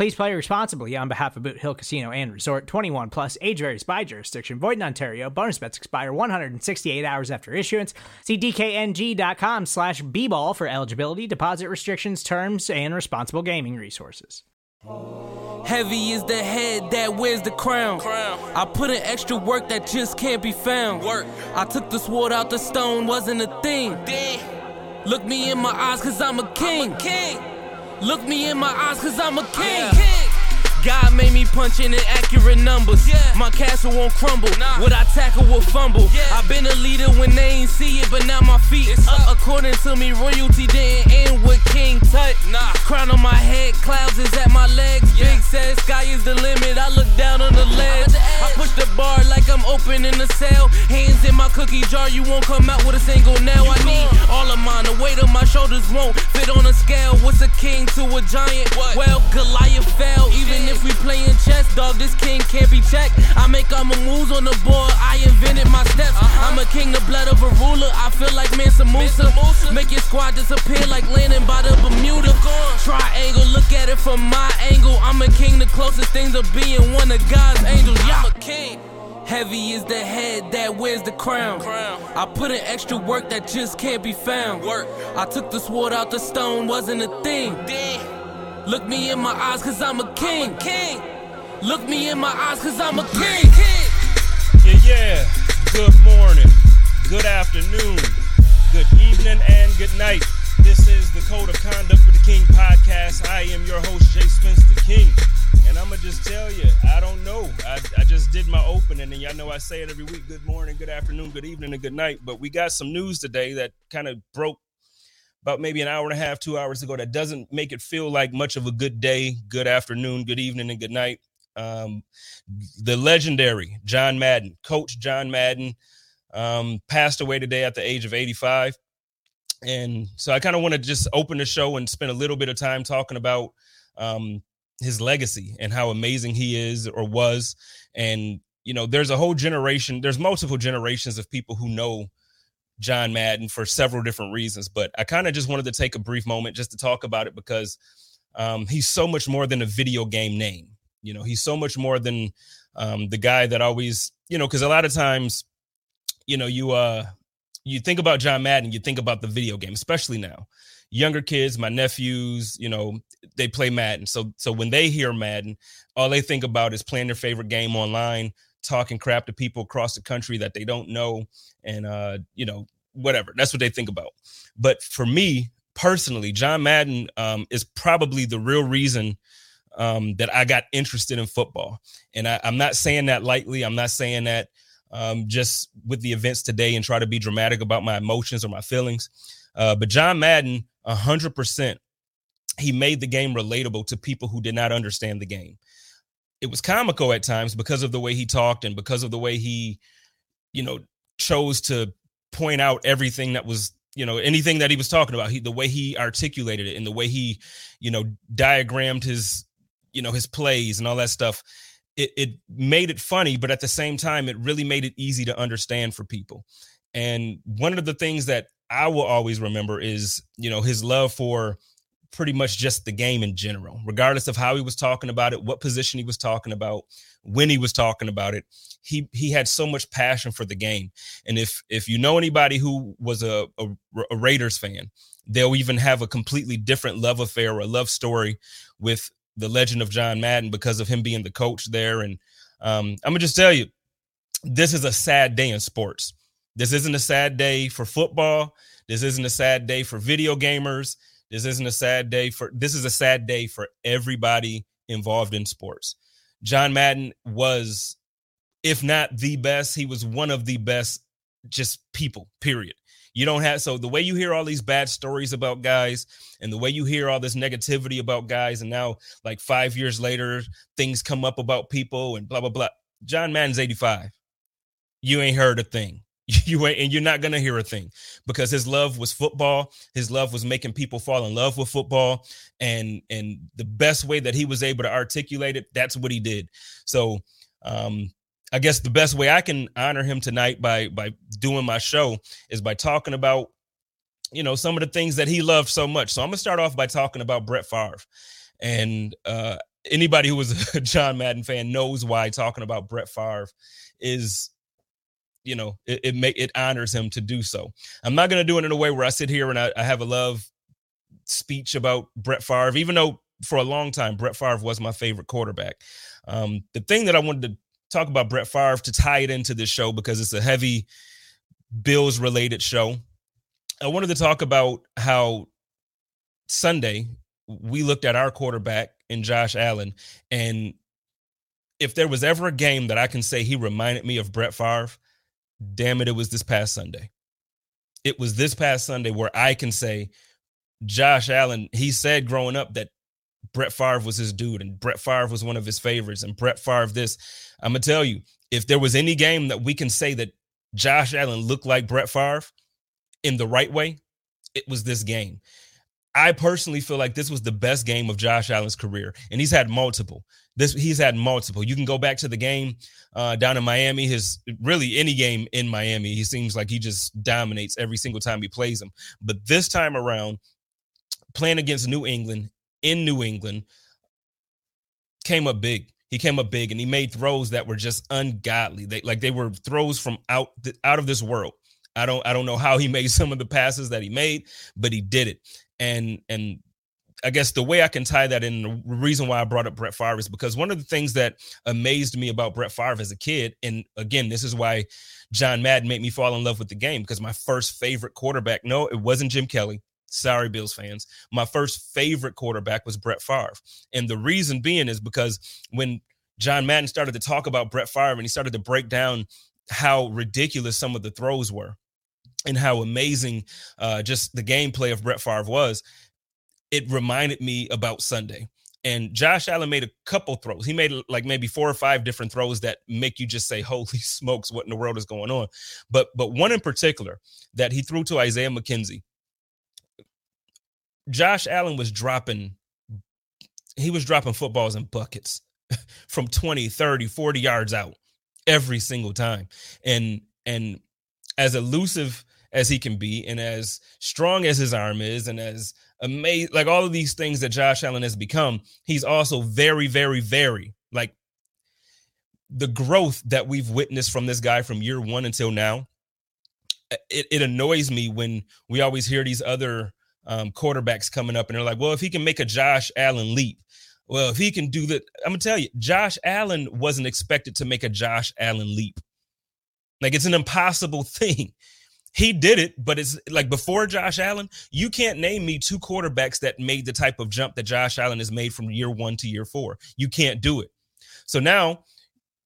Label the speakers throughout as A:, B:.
A: Please play responsibly on behalf of Boot Hill Casino and Resort 21 plus age varies by jurisdiction. Void in Ontario. Bonus bets expire 168 hours after issuance. See DKNG.com slash B ball for eligibility, deposit restrictions, terms, and responsible gaming resources.
B: Heavy is the head that wears the crown. I put in extra work that just can't be found. Work. I took the sword out the stone, wasn't a thing. Look me in my eyes, cause I'm a king. Look me in my eyes, cause I'm a king. God made me punch in inaccurate numbers. Yeah. My castle won't crumble. What I tackle will fumble. I've been a leader when they ain't see it, but now my feet up. According to me, royalty didn't end with King Tut. Crown on my head, clouds is at my legs. Big says sky is the limit. I look down on the ledge. I push the bar like I'm opening a cell. Hands in my cookie jar, you won't come out with a single nail. I need all of mine. The weight of my shoulders won't fit on a scale. What's a king to a giant? Well, Goliath fell. Even if we playing chess, dog, this king can't be checked. I make all my moves on the board. I invented my steps. Uh-huh. I'm a king, the blood of a ruler. I feel like Mansa Musa. Make your squad disappear like landing by the Bermuda. Triangle, look at it from my angle. I'm a king, the closest thing to being one of God's angels. Yeah. I'm a king. Heavy is the head that wears the crown. I put in extra work that just can't be found. Work. I took the sword out the stone, wasn't a thing. Look me in my eyes, cause I'm a king. king. Look me in my eyes, cause I'm a king.
C: Yeah, yeah. Good morning, good afternoon, good evening, and good night. This is the Code of Conduct with the King podcast. I am your host, Jay Spence, the King. And I'm going to just tell you, I don't know. I, I just did my opening, and y'all know I say it every week good morning, good afternoon, good evening, and good night. But we got some news today that kind of broke about maybe an hour and a half, two hours ago that doesn't make it feel like much of a good day, good afternoon, good evening, and good night. Um, the legendary John Madden, Coach John Madden, um, passed away today at the age of 85. And so I kind of want to just open the show and spend a little bit of time talking about um, his legacy and how amazing he is or was. And, you know, there's a whole generation, there's multiple generations of people who know John Madden for several different reasons. But I kind of just wanted to take a brief moment just to talk about it because um, he's so much more than a video game name. You know, he's so much more than um, the guy that always, you know, because a lot of times, you know, you uh you think about John Madden, you think about the video game, especially now. Younger kids, my nephews, you know, they play Madden. So so when they hear Madden, all they think about is playing their favorite game online, talking crap to people across the country that they don't know, and uh, you know, whatever. That's what they think about. But for me personally, John Madden um, is probably the real reason um, that I got interested in football. And I, I'm not saying that lightly. I'm not saying that um, just with the events today and try to be dramatic about my emotions or my feelings. Uh, but John Madden, 100%, he made the game relatable to people who did not understand the game. It was comical at times because of the way he talked and because of the way he, you know, chose to point out everything that was you know anything that he was talking about. He the way he articulated it and the way he you know diagrammed his you know his plays and all that stuff it, it made it funny but at the same time it really made it easy to understand for people. And one of the things that i will always remember is you know his love for pretty much just the game in general regardless of how he was talking about it what position he was talking about when he was talking about it he he had so much passion for the game and if if you know anybody who was a, a, a raiders fan they'll even have a completely different love affair or love story with the legend of John Madden because of him being the coach there. And um, I'm gonna just tell you, this is a sad day in sports. This isn't a sad day for football. This isn't a sad day for video gamers. This isn't a sad day for this is a sad day for everybody involved in sports. John Madden was if not the best, he was one of the best just people, period. You don't have so the way you hear all these bad stories about guys and the way you hear all this negativity about guys, and now like five years later, things come up about people and blah blah blah. John Madden's 85. You ain't heard a thing. You ain't and you're not gonna hear a thing because his love was football. His love was making people fall in love with football. And and the best way that he was able to articulate it, that's what he did. So um I guess the best way I can honor him tonight by by doing my show is by talking about you know some of the things that he loved so much. So I'm gonna start off by talking about Brett Favre, and uh, anybody who was a John Madden fan knows why talking about Brett Favre is you know it it, make, it honors him to do so. I'm not gonna do it in a way where I sit here and I, I have a love speech about Brett Favre, even though for a long time Brett Favre was my favorite quarterback. Um, the thing that I wanted to talk about Brett Favre to tie it into this show because it's a heavy Bills related show. I wanted to talk about how Sunday we looked at our quarterback in Josh Allen. And if there was ever a game that I can say he reminded me of Brett Favre, damn it, it was this past Sunday. It was this past Sunday where I can say Josh Allen, he said growing up that Brett Favre was his dude, and Brett Favre was one of his favorites, and Brett Favre this. I'm gonna tell you, if there was any game that we can say that Josh Allen looked like Brett Favre in the right way, it was this game. I personally feel like this was the best game of Josh Allen's career, and he's had multiple. This he's had multiple. You can go back to the game uh, down in Miami. His really any game in Miami, he seems like he just dominates every single time he plays them. But this time around, playing against New England in New England came up big. He came up big and he made throws that were just ungodly. They like they were throws from out out of this world. I don't I don't know how he made some of the passes that he made, but he did it. And and I guess the way I can tie that in, the reason why I brought up Brett Favre is because one of the things that amazed me about Brett Favre as a kid, and again, this is why John Madden made me fall in love with the game because my first favorite quarterback, no, it wasn't Jim Kelly. Sorry, Bills fans. My first favorite quarterback was Brett Favre. And the reason being is because when John Madden started to talk about Brett Favre and he started to break down how ridiculous some of the throws were and how amazing uh, just the gameplay of Brett Favre was, it reminded me about Sunday. And Josh Allen made a couple throws. He made like maybe four or five different throws that make you just say, "Holy smokes, what in the world is going on?" But but one in particular that he threw to Isaiah McKenzie Josh Allen was dropping he was dropping footballs in buckets from 20, 30, 40 yards out every single time. And and as elusive as he can be and as strong as his arm is and as amazing like all of these things that Josh Allen has become, he's also very very very like the growth that we've witnessed from this guy from year 1 until now. It, it annoys me when we always hear these other um, quarterbacks coming up, and they're like, well, if he can make a Josh Allen leap, well, if he can do that, I'm gonna tell you, Josh Allen wasn't expected to make a Josh Allen leap. Like it's an impossible thing. He did it, but it's like before Josh Allen, you can't name me two quarterbacks that made the type of jump that Josh Allen has made from year one to year four. You can't do it. So now,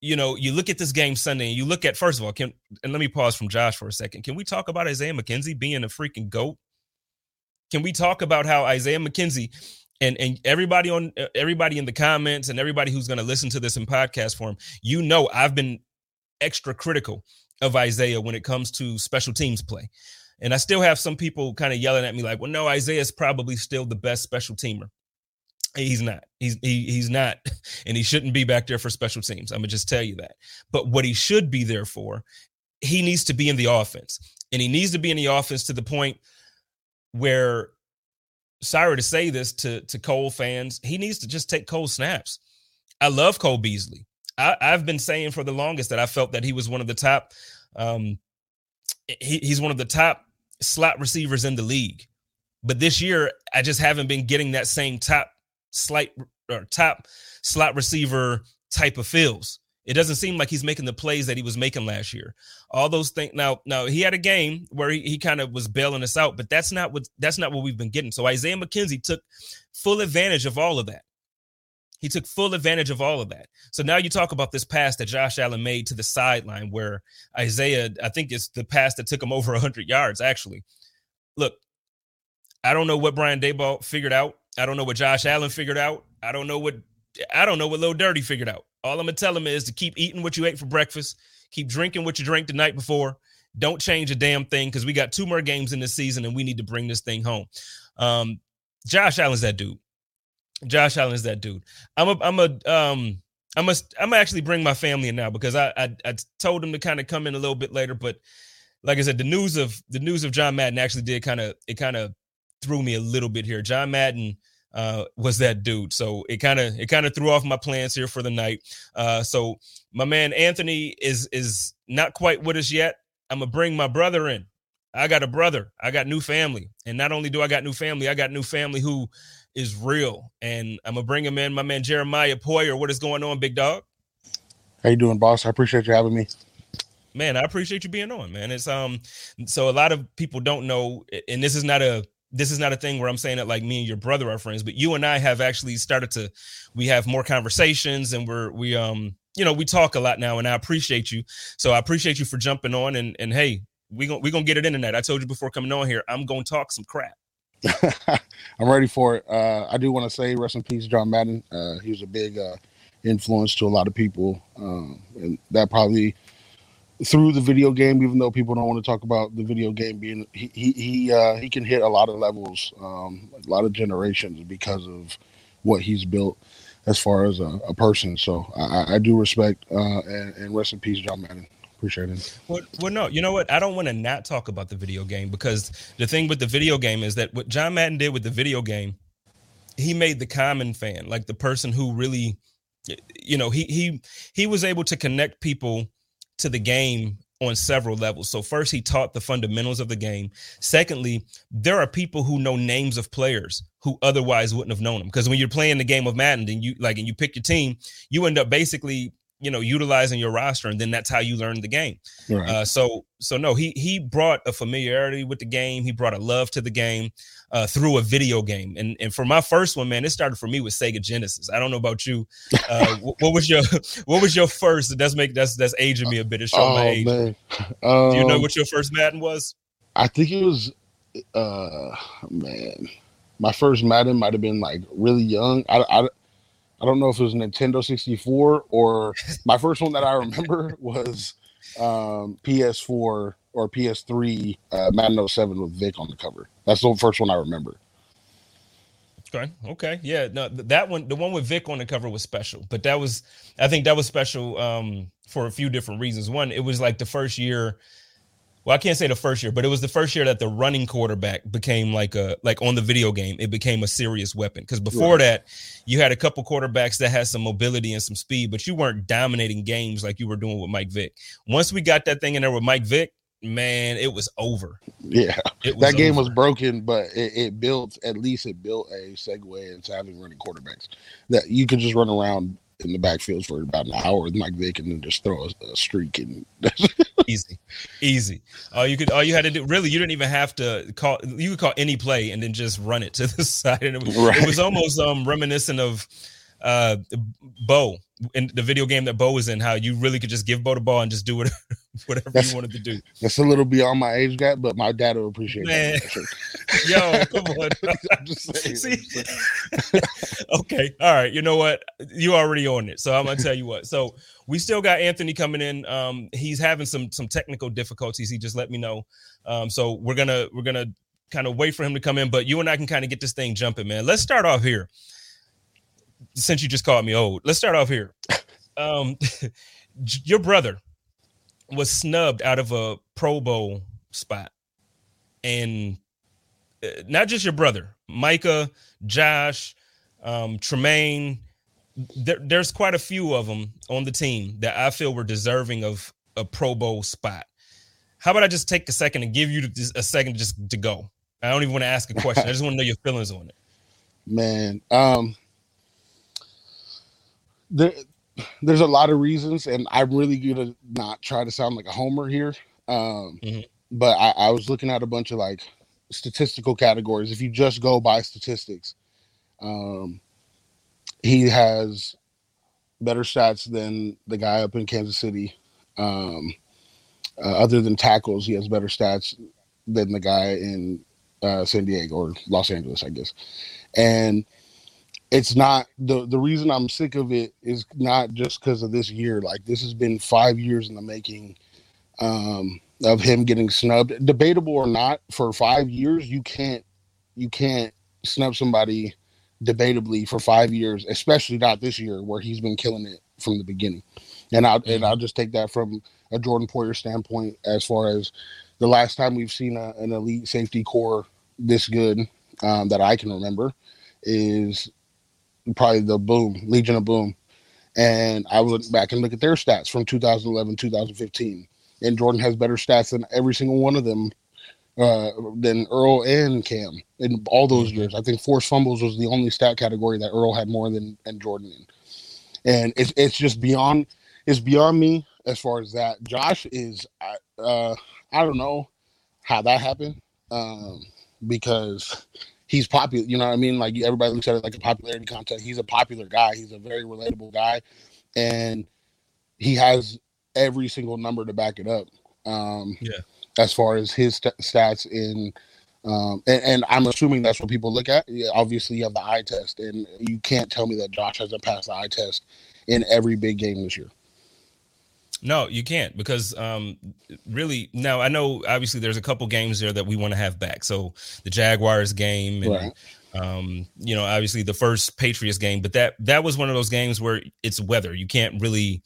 C: you know, you look at this game Sunday and you look at, first of all, can, and let me pause from Josh for a second. Can we talk about Isaiah McKenzie being a freaking GOAT? Can we talk about how Isaiah McKenzie and and everybody on uh, everybody in the comments and everybody who's going to listen to this in podcast form, you know, I've been extra critical of Isaiah when it comes to special teams play. And I still have some people kind of yelling at me like, "Well, no, Isaiah's probably still the best special teamer." He's not. He's he, he's not, and he shouldn't be back there for special teams. I'm gonna just tell you that. But what he should be there for, he needs to be in the offense, and he needs to be in the offense to the point where sorry to say this to to Cole fans, he needs to just take Cole snaps. I love Cole Beasley. I, have been saying for the longest that I felt that he was one of the top. Um, he, he's one of the top slot receivers in the league. But this year, I just haven't been getting that same top slight or top slot receiver type of feels. It doesn't seem like he's making the plays that he was making last year. All those things. Now, now he had a game where he, he kind of was bailing us out, but that's not what that's not what we've been getting. So Isaiah McKenzie took full advantage of all of that. He took full advantage of all of that. So now you talk about this pass that Josh Allen made to the sideline, where Isaiah, I think it's the pass that took him over 100 yards. Actually, look, I don't know what Brian Daboll figured out. I don't know what Josh Allen figured out. I don't know what I don't know what Lil Dirty figured out. All I'm gonna tell him is to keep eating what you ate for breakfast, keep drinking what you drank the night before. Don't change a damn thing because we got two more games in this season and we need to bring this thing home. Um, Josh Allen's that dude. Josh Allen is that dude. I'm a I'm a um I'm a I'm actually bring my family in now because I I, I told them to kind of come in a little bit later, but like I said, the news of the news of John Madden actually did kind of it kind of threw me a little bit here. John Madden uh, was that dude. So it kind of it kind of threw off my plans here for the night. Uh, so my man Anthony is is not quite with us yet. I'm gonna bring my brother in. I got a brother. I got new family, and not only do I got new family, I got new family who is real. And I'm gonna bring him in. My man Jeramiah Poyer. What is going on, big dog?
D: How you doing, boss? I appreciate you having me.
C: Man, I appreciate you being on, man. It's um so a lot of people don't know, and this is not a this is not a thing where I'm saying that like me and your brother are friends, but you and I have actually started to we have more conversations and we're we um you know we talk a lot now and I appreciate you. So I appreciate you for jumping on and and hey, we gonna we going to get it in tonight. I told you before coming on here, I'm going to talk some crap.
D: I'm ready for it. Uh, I do want to say rest in peace, John Madden. Uh, he was a big uh, influence to a lot of people, um, and that probably through the video game. Even though people don't want to talk about the video game being, he he he, uh, he can hit a lot of levels, um, a lot of generations because of what he's built as far as a, a person. So I, I do respect uh, and, and rest in peace, John Madden appreciate it.
C: Well, well, no, you know what? I don't want to not talk about the video game because the thing with the video game is that what John Madden did with the video game, he made the common fan, like the person who really, you know, he he he was able to connect people to the game on several levels. So first he taught the fundamentals of the game. Secondly, there are people who know names of players who otherwise wouldn't have known them because when you're playing the game of Madden and you like and you pick your team, you end up basically you know utilizing your roster and then that's how you learn the game. Right. uh, so so no he he brought a familiarity with the game. He brought a love to the game uh, through a video game. And and for my first one man it started for me with sega genesis. I don't know about you uh, what was your what was your first? That's make that's that's aging me a bit. It's showing oh, my age. man. Um, do you know um, what your first madden was?
D: I think it was uh man my first madden might have been like really young. I, I I don't know if it was Nintendo 64 or my first one that I remember was um, PS4 or PS3 uh, Madden 07 with Vic on the cover. That's the first one I remember.
C: Okay. Okay. Yeah. No, that one, the one with Vic on the cover was special, but that was, I think that was special um, for a few different reasons. One, it was like the first year well, I can't say the first year, but it was the first year that the running quarterback became like a like on the video game, it became a serious weapon. Because before right. that, you had a couple quarterbacks that had some mobility and some speed, but you weren't dominating games like you were doing with Mike Vick. Once we got that thing in there with Mike Vick, man, it was over.
D: Yeah, was that game over. was broken, but it, it, built at least it built a segue into having running quarterbacks that you could just run around in the backfield for about an hour with Mike Vick and then just throw a, a streak and
C: easy, easy. All you could, all you had to do, really, you didn't even have to call. You could call any play and then just run it to the side, and it was, right. it was almost um reminiscent of uh Bo in the video game that Bo was in, how you really could just give Bo the ball and just do whatever, whatever that's, you wanted to do.
D: That's a little beyond my age gap, but my dad will appreciate Man.
C: that. Yo, come on. I'm just saying. See? okay. All right. You know what? You already on it. So I'm gonna tell you what. So we still got Anthony coming in. Um, he's having some some technical difficulties. He just let me know. Um, so we're gonna we're gonna kind of wait for him to come in, but you and I can kind of get this thing jumping, man. Let's start off here since you just called me old, let's start off here. Um, your brother was snubbed out of a Pro Bowl spot, and uh, not just your brother, Micah, Josh, um, Tremaine. There, there's quite a few of them on the team that I feel were deserving of a Pro Bowl spot. How about I just take a second and give you a second just to go? I don't even want to ask a question. I just want to know your feelings on it.
D: Man, um, there there's a lot of reasons, and I'm really gonna not try to sound like a homer here. Um, mm-hmm. But I, I was looking at a bunch of like statistical categories. If you just go by statistics, um, he has better stats than the guy up in Kansas City. Um, uh, other than tackles, he has better stats than the guy in uh, San Diego or Los Angeles, I guess. And it's not the the reason I'm sick of it is not just because of this year. Like this has been five years in the making um, of him getting snubbed, debatable or not. For five years, you can't you can't snub somebody debatably for five years, especially not this year where he's been killing it from the beginning. And I'll and. I'll just take that from a Jordan Poyer standpoint as far as the last time we've seen a, an elite safety core this good um, that I can remember is probably the Boom Legion of Boom, and I look back and look at their stats from 2011 2015, and Jordan has better stats than every single one of them uh, than Earl and Kam in all those mm-hmm. years. I think forced fumbles was the only stat category that Earl had more than and Jordan in, and it's it's just beyond it's beyond me as far as that. Josh is uh, I don't know how that happened um, because he's popular. You know what I mean? Like everybody looks at it like a popularity contest. He's a popular guy. He's a very relatable guy, and he has every single number to back it up. Um, yeah as far as his st- stats in um, and, and, I'm assuming that's what people look at. Yeah, obviously, you have the eye test, and you can't tell me that Josh hasn't passed the eye test in every big game this year.
C: No, you can't because um, really now I know obviously there's a couple games there that we want to have back. So the Jaguars game and right. um, you know obviously the first Patriots game, but that that was one of those games where it's weather. You can't really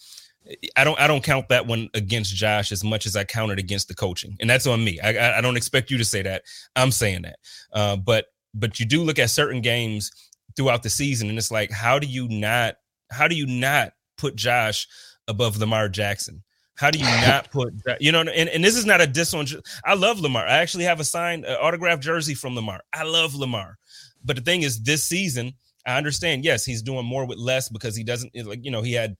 C: I don't I don't count that one against Josh as much as I counted against the coaching, and that's on me. I, I don't expect you to say that. I'm saying that, uh, but but you do look at certain games throughout the season, and it's like, how do you not how do you not put Josh above Lamar Jackson? How do you not put you know? And, and this is not a diss on. I love Lamar. I actually have a signed uh, autographed jersey from Lamar. I love Lamar, but the thing is, this season. I understand. Yes, he's doing more with less because he doesn't like you know he had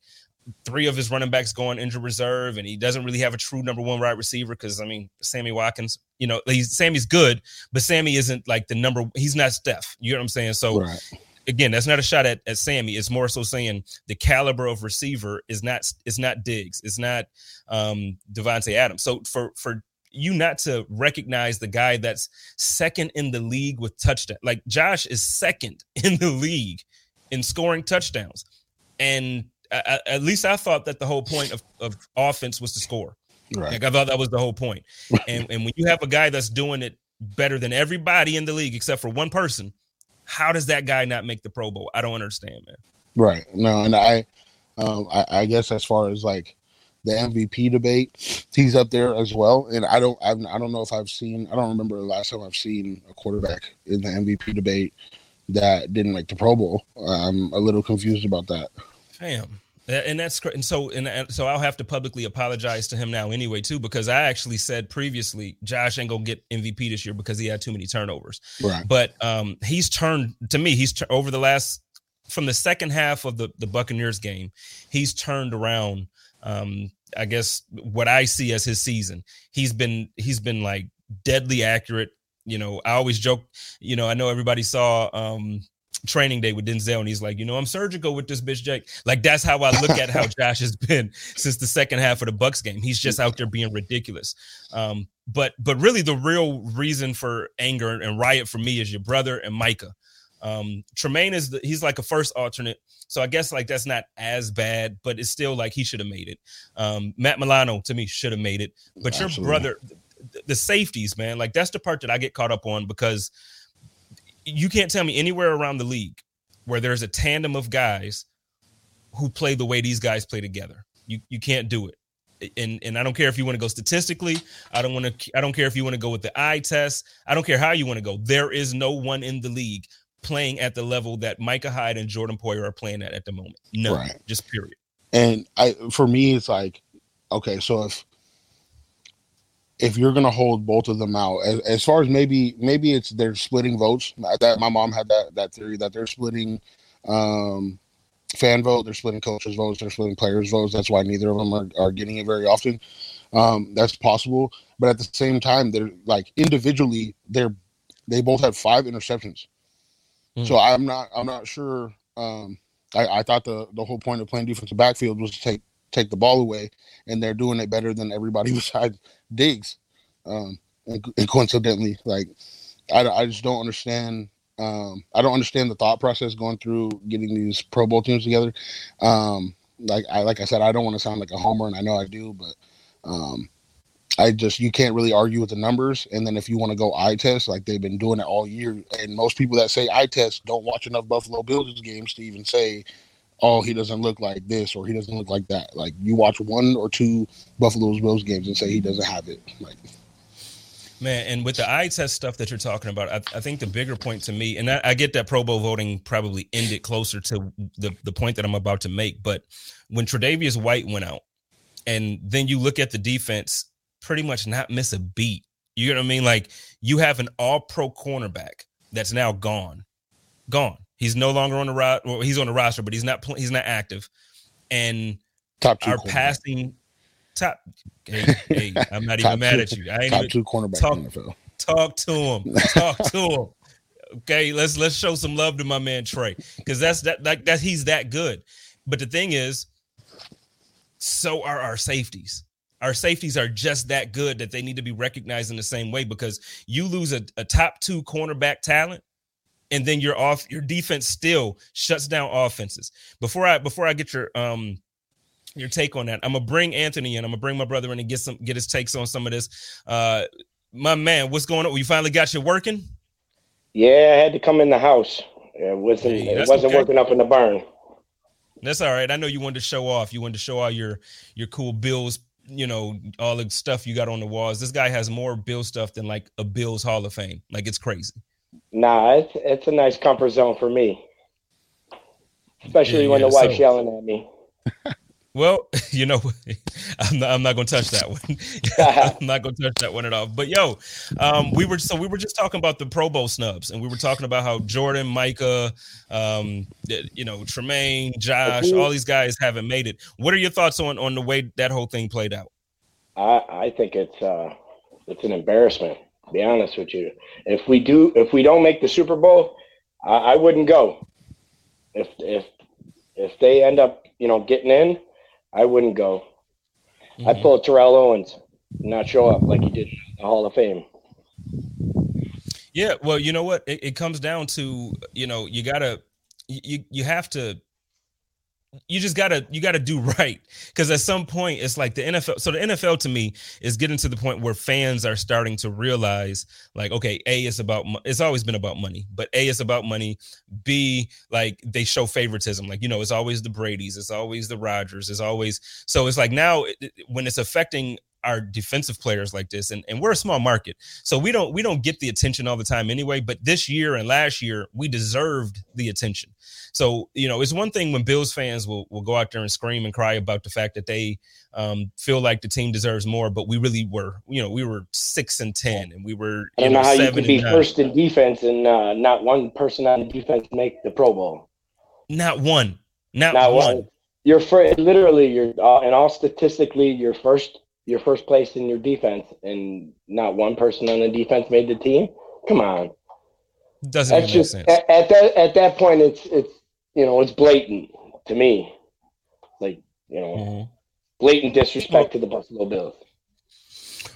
C: three of his running backs going injured reserve, and he doesn't really have a true number one wide receiver because I mean Sammy Watkins, you know, he's Sammy's good, but Sammy isn't like the number. He's not Steph. You know what I'm saying? So. Right. Again, that's not a shot at, at Sammy. It's more so saying the caliber of receiver is not is not Diggs. It's not um Davante Adams. So for for you not to recognize the guy that's second in the league with touchdown. Like Josh is second in the league in scoring touchdowns. And at least I thought that the whole point of, of offense was to score. Right. Like I thought that was the whole point. and and when you have a guy that's doing it better than everybody in the league except for one person, how does that guy not make the Pro Bowl? I don't understand, man.
D: Right. No, and I, um, I, I guess as far as like the MVP debate, he's up there as well. And I don't, I've, I don't know if I've seen, I don't remember the last time I've seen a quarterback in the MVP debate that didn't make the Pro Bowl. I'm a little confused about that.
C: Damn. And that's and so and so I'll have to publicly apologize to him now anyway too because I actually said previously Josh ain't gonna get MVP this year because he had too many turnovers. Right. But um, he's turned to me. He's over the last from the second half of the the Buccaneers game, he's turned around. Um, I guess what I see as his season. He's been he's been like deadly accurate. You know, I always joke. You know, I know everybody saw um training day with Denzel, and he's like, you know, I'm surgical with this bitch, Jake. Like that's how I look at how Josh has been since the second half of the Bucks game. He's just out there being ridiculous. Um, but but really, the real reason for anger and riot for me is your brother and Micah. Um, Tremaine is the, he's like a first alternate, so I guess like that's not as bad, but it's still like he should have made it. Um, Matt Milano to me should have made it, but Absolutely. your brother, the, the safeties, man, like that's the part that I get caught up on because you can't tell me anywhere around the league where there's a tandem of guys who play the way these guys play together. You you can't do it. And and I don't care if you want to go statistically. I don't want to. I don't care if you want to go with the eye test. I don't care how you want to go. There is no one in the league playing at the level that Micah Hyde and Jordan Poyer are playing at at the moment. No, right. just period.
D: And I, for me, it's like, okay, so if if you're going to hold both of them out as, as, far as maybe maybe it's they're splitting votes that my mom had that that theory that they're splitting um fan vote. They're splitting coaches votes. They're splitting players votes. That's why neither of them are, are getting it very often. Um, that's possible, but at the same time, they're like individually, they're they both had five interceptions. Mm. So I'm not I'm not sure. Um, I, I thought the the whole point of playing defensive backfield was to take take the ball away, and they're doing it better than everybody besides Diggs. Um, and, and coincidentally, like I, I just don't understand. Um, I don't understand the thought process going through getting these Pro Bowl teams together. Um, like I like I said, I don't want to sound like a homer, and I know I do, but um, I just you can't really argue with the numbers. And then if you want to go eye test, like they've been doing it all year, and most people that say eye test don't watch enough Buffalo Bills games to even say, "Oh, he doesn't look like this" or "He doesn't look like that." Like you watch one or two Buffalo Bills games and say he doesn't have it. Like
C: Man, and with the eye test stuff that you're talking about, I, I think the bigger point to me, and I, I, get that Pro Bowl voting probably ended closer to the, the point that I'm about to make, but when Tre'Davious White went out, and then you look at the defense, pretty much not miss a beat. You know what I mean? Like you have an all pro cornerback that's now gone, gone. He's no longer on the roster. Well, he's on the roster, but he's not. He's not active. And
D: top
C: two our passing top. Hey, hey, I'm not even mad at you. I ain't
D: top
C: even,
D: two cornerback
C: talk,
D: NFL.
C: Talk to him. Talk to him. Okay, let's let's show some love to my man Trey because that's that like that he's that good. But the thing is, so are our safeties. Our safeties are just that good that they need to be recognized in the same way because you lose a, a top two cornerback talent and then you're off your defense still shuts down offenses. Before I before I get your um your take on that, I'm gonna bring Anthony in. I'm gonna bring my brother in and get some get his takes on some of this. Uh my man, what's going on? You finally got you working?
E: Yeah, I had to come in the house. It wasn't hey, it wasn't okay. working up in the barn.
C: That's all right. I know you wanted to show off. You wanted to show all your your cool Bills, you know, all the stuff you got on the walls. This guy has more Bill stuff than like a Bills Hall of Fame. Like it's crazy.
E: Nah, it's it's a nice comfort zone for me. Especially yeah, when yeah. the wife's so, yelling at me.
C: Well, you know, I'm not, I'm not gonna touch that one. I'm not gonna touch that one at all. But yo, um, we were so we were just talking about the Pro Bowl snubs, and we were talking about how Jordan, Micah, um, you know, Tremaine, Josh, all these guys haven't made it. What are your thoughts on on the way that whole thing played out?
E: I I think it's uh it's an embarrassment. Be honest with you, if we do if we don't make the Super Bowl, I, I wouldn't go. If if if they end up you know getting in I wouldn't go. Mm-hmm. I'd pull Terrell Owens, not show up like he did in the Hall of Fame.
C: Yeah, well, you know what? It, it comes down to you know you gotta you you have to you just gotta you gotta do right because at some point it's like the NFL. So the NFL to me is getting to the point where fans are starting to realize like, okay, a it's about it's always been about money, but a it's about money. B like they show favoritism, like you know it's always the Brady's, it's always the Rodgers, it's always so it's like now when it's affecting our defensive players like this and, and we're a small market. So we don't we don't get the attention all the time anyway but this year and last year we deserved the attention. So you know it's one thing when bills fans will, will go out there and scream and cry about the fact that they um, feel like the team deserves more but we really were you know we were six and ten and we were
E: you I don't know, know how you could be first in defense and uh, not one person on the defense make the pro bowl.
C: Not one. Not, not one. one.
E: You're for, literally you're uh, and all statistically you're first your first place in your defense and not one person on the defense made the team. Come on.
C: Doesn't That's just,
E: At, at, that at that point it's it's you know, it's blatant to me. Like, you know, mm-hmm. blatant disrespect to the Buffalo Bills.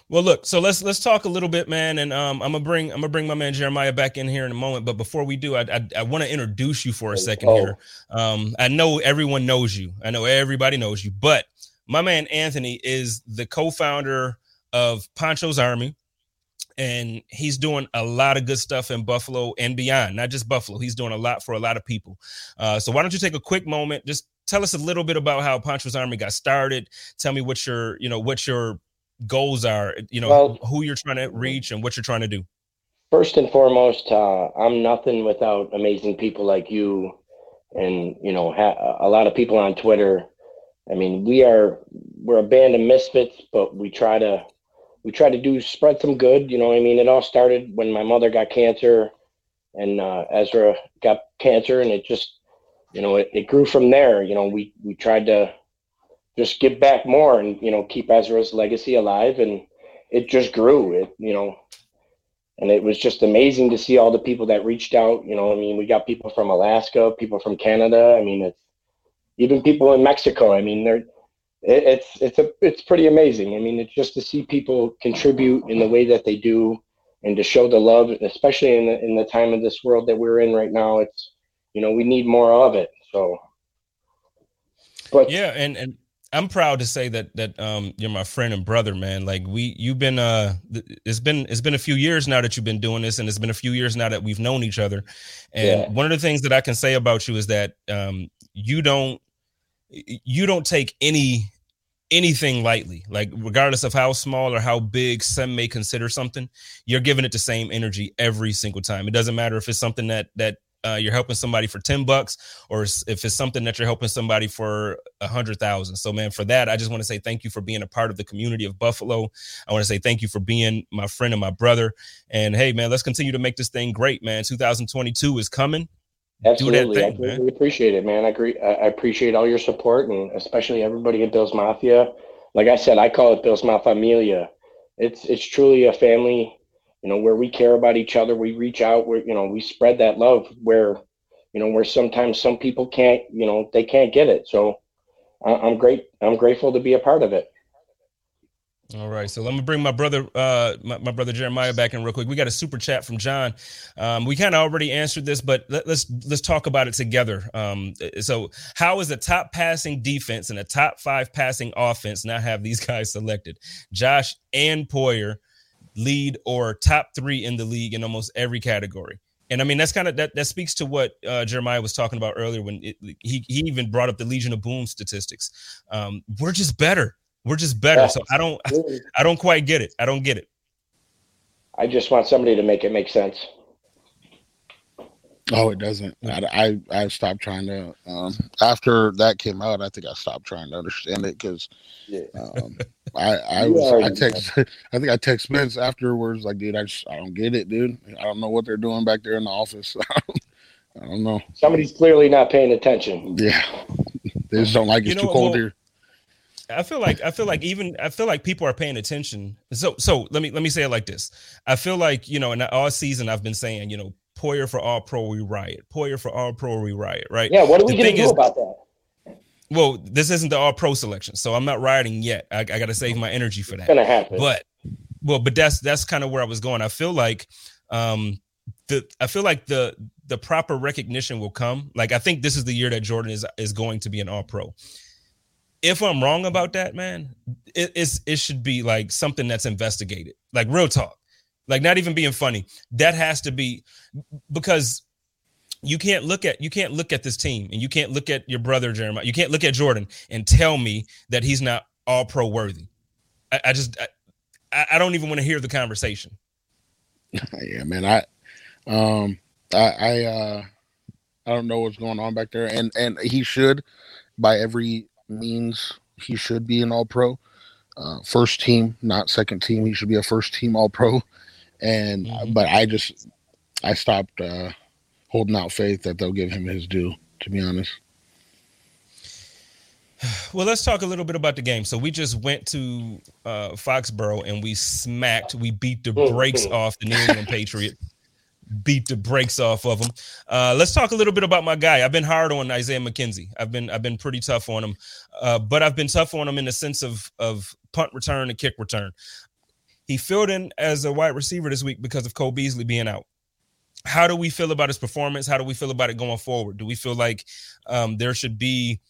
C: Well, look, so let's let's talk a little bit, man, and um, I'm gonna bring I'm gonna bring my man Jeramiah back in here in a moment. But before we do, I I, I want to introduce you for a second oh. here. Um, I know everyone knows you. I know everybody knows you, but my man Anthony is the co-founder of Pancho's Army, and he's doing a lot of good stuff in Buffalo and beyond. Not just Buffalo, he's doing a lot for a lot of people. Uh, so why don't you take a quick moment, just tell us a little bit about how Pancho's Army got started. Tell me what your you know what your goals are. You know well, who you're trying to reach and what you're trying to do.
E: First and foremost, uh, I'm nothing without amazing people like you, and you know ha- a lot of people on Twitter I mean, we are we're a band of misfits, but we try to we try to do spread some good. You know, I mean, it all started when my mother got cancer, and uh, Ezra got cancer, and it just you know, it, it grew from there. You know, we we tried to just give back more and you know keep Ezra's legacy alive, and it just grew. It you know, and it was just amazing to see all the people that reached out. You know, I mean, we got people from Alaska, people from Canada. I mean, it's even people in Mexico. I mean, they're it, it's it's a it's pretty amazing. I mean, it's just to see people contribute in the way that they do, and to show the love, especially in the in the time of this world that we're in right now. It's you know we need more of it. So,
C: but yeah, and and I'm proud to say that that um you're my friend and brother, man. Like we you've been uh it's been it's been a few years now that you've been doing this and it's been a few years now that we've known each other. And yeah. one of the things that I can say about you is that um you don't you don't take any anything lightly like regardless of how small or how big some may consider something you're giving it the same energy every single time it doesn't matter if it's something that that uh, you're helping somebody for 10 bucks or if it's something that you're helping somebody for a hundred thousand so man for that i just want to say thank you for being a part of the community of buffalo i want to say thank you for being my friend and my brother and hey man let's continue to make this thing great man 2022 is coming
E: Absolutely, thing, I really appreciate it, man. I agree. I appreciate all your support, and especially everybody at Bills Mafia. Like I said, I call it Bills Mafia. It's it's truly a family, you know, where we care about each other. We reach out. Where you know we spread that love. Where you know where sometimes some people can't, you know, they can't get it. So I'm great. I'm grateful to be a part of it.
C: All right, so let me bring my brother, uh, my, my, brother Jeramiah back in real quick. We got a super chat from John. Um, we kind of already answered this, but let, us let's talk about it together. Um, so, how is a top passing defense and a top five passing offense not have these guys selected? Josh and Poyer lead or top three in the league in almost every category. And I mean, that's kind of that that speaks to what uh, Jeramiah was talking about earlier when it, he he even brought up the Legion of Boom statistics. Um, we're just better we're just better. So I don't I don't quite get it. I don't get it.
E: I just want somebody to make it make sense.
D: Oh, it doesn't. I, I, I stopped trying to. Um, after that came out, I think I stopped trying to understand it because yeah. um, I I was I text I think I text Spence afterwards like, dude, I just I don't get it, dude. I don't know what they're doing back there in the office. I don't know.
E: Somebody's clearly not paying attention.
D: Yeah, they just don't like it's you know, too cold well, here.
C: I feel like I feel like even I feel like people are paying attention. So so let me let me say it like this. I feel like you know in all season I've been saying you know Poyer for all pro we riot. Poyer for all pro we riot. Right?
E: Yeah. What are we gonna do is, about that?
C: Well, this isn't the all pro selection, so I'm not rioting yet. I, I got to save my energy for that.
E: It's gonna happen.
C: But well, but that's that's kind of where I was going. I feel like um the I feel like the the proper recognition will come. Like I think this is the year that Jordan is is going to be an all pro if I'm wrong about that, man, it, it's it should be like something that's investigated, like real talk, like not even being funny. That has to be because you can't look at you can't look at this team and you can't look at your brother Jeramiah. You can't look at Jordan and tell me that he's not all pro worthy. I, I just I, I don't even want to hear the conversation.
D: yeah, man. I um I I uh I don't know what's going on back there, and and he should by every means he should be an all pro. Uh, first team, not second team. He should be a first team all pro. And mm-hmm. but I just I stopped uh, holding out faith that they'll give him his due. To be honest.
C: Well, let's talk a little bit about the game. So we just went to uh, Foxborough and we smacked, we beat the brakes off the New England Patriots beat the brakes off of them. Uh, let's talk a little bit about my guy. I've been hard on Isaiah McKenzie. I've been I've been pretty tough on him, uh, but I've been tough on him in the sense of of punt return and kick return. He filled in as a wide receiver this week because of Cole Beasley being out. How do we feel about his performance? How do we feel about it going forward? Do we feel like um, there should be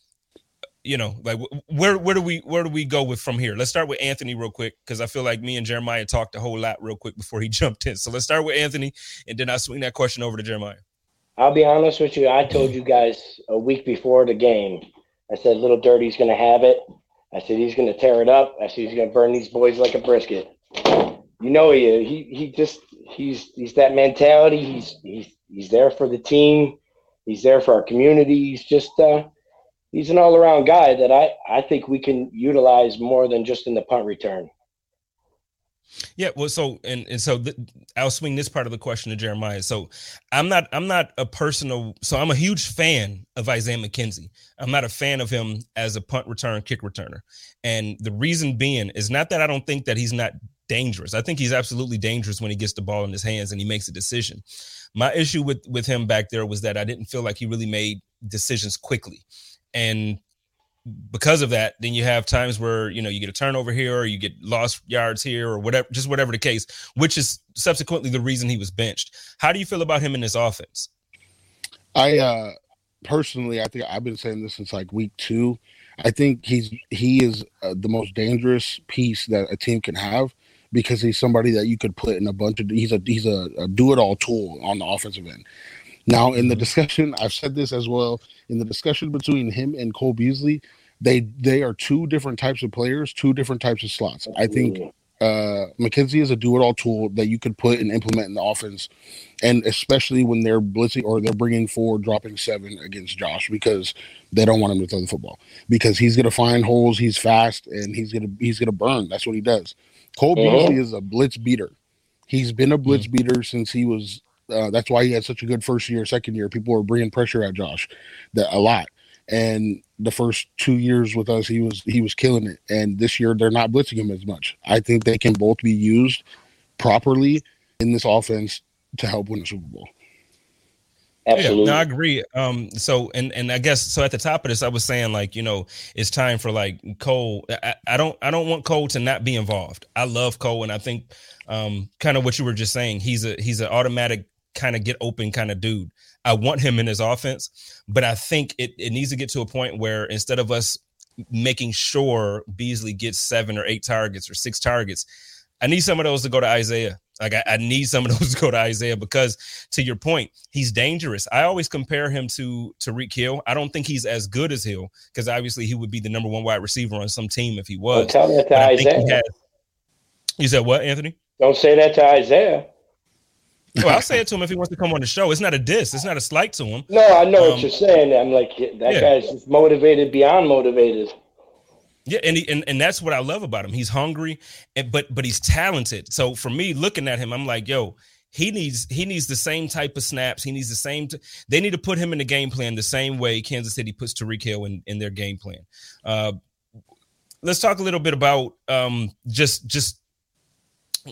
C: you know, like where where do we where do we go with from here? Let's start with Anthony real quick because I feel like me and Jeramiah talked a whole lot real quick before he jumped in. So let's start with Anthony, and then I swing that question over to Jeramiah.
E: I'll be honest with you. I told you guys a week before the game. I said Little Dirty's going to have it. I said he's going to tear it up. I said he's going to burn these boys like a brisket. You know he he he just he's he's that mentality. He's he's he's there for the team. He's there for our community. He's just uh he's an all around guy that I, I think we can utilize more than just in the punt return.
C: Yeah, well, so and and so th- I'll swing this part of the question to Jeramiah. So I'm not I'm not a personal. So I'm a huge fan of Isaiah McKenzie. I'm not a fan of him as a punt return, kick returner, and the reason being is not that I don't think that he's not dangerous. I think he's absolutely dangerous when he gets the ball in his hands and he makes a decision. My issue with with him back there was that I didn't feel like he really made decisions quickly, and because of that, then you have times where you know you get a turnover here or you get lost yards here or whatever, just whatever the case, which is subsequently the reason he was benched. How do you feel about him in this offense?
D: I uh personally, I think I've been saying this since like week two. I think he's he is uh, the most dangerous piece that a team can have because he's somebody that you could put in a bunch of. He's a he's a, a do it all tool on the offensive end. Now, in the mm-hmm. discussion, I've said this as well. In the discussion between him and Cole Beasley, they they are two different types of players, two different types of slots. I think uh, McKenzie is a do-it-all tool that you could put and implement in the offense, and especially when they're blitzing or they're bringing four, dropping seven against Josh because they don't want him to throw the football because he's going to find holes. He's fast and he's gonna he's gonna burn. That's what he does. Cole uh-huh. Beasley is a blitz beater. He's been a blitz mm-hmm. beater since he was uh, that's why he had such a good first year, second year. People were bringing pressure at Josh, that a lot. And the first two years with us, he was he was killing it. And this year, they're not blitzing him as much. I think they can both be used properly in this offense to help win the Super Bowl.
C: Absolutely. Yeah, no, I agree. Um, so and and I guess so at the top of this, I was saying like, you know, it's time for like Cole. I, I don't I don't want Cole to not be involved. I love Cole and I think um kind of what you were just saying, he's a he's an automatic kind of get open kind of dude. I want him in his offense, but I think it, it needs to get to a point where instead of us making sure Beasley gets seven or eight targets or six targets, I need some of those to go to Isaiah. Like I, I, need some of those to go to Isaiah because to your point, he's dangerous. I always compare him to Tyreek Hill. I don't think he's as good as Hill because obviously he would be the number one wide receiver on some team if he was.
E: Don't tell that to Isaiah. Has,
C: you said what, Anthony?
E: Don't say that to Isaiah.
C: well, I'll say it to him if he wants to come on the show. It's not a diss. It's not a slight to him.
E: No, I know um, what you're saying. I'm like that yeah. guy's just motivated beyond motivated.
C: Yeah, and, he, and and that's what I love about him. He's hungry, and, but but he's talented. So for me, looking at him, I'm like, yo, he needs he needs the same type of snaps. He needs the same. T- they need to put him in the game plan the same way Kansas City puts Tyreek Hill in in their game plan. Uh, let's talk a little bit about um, just just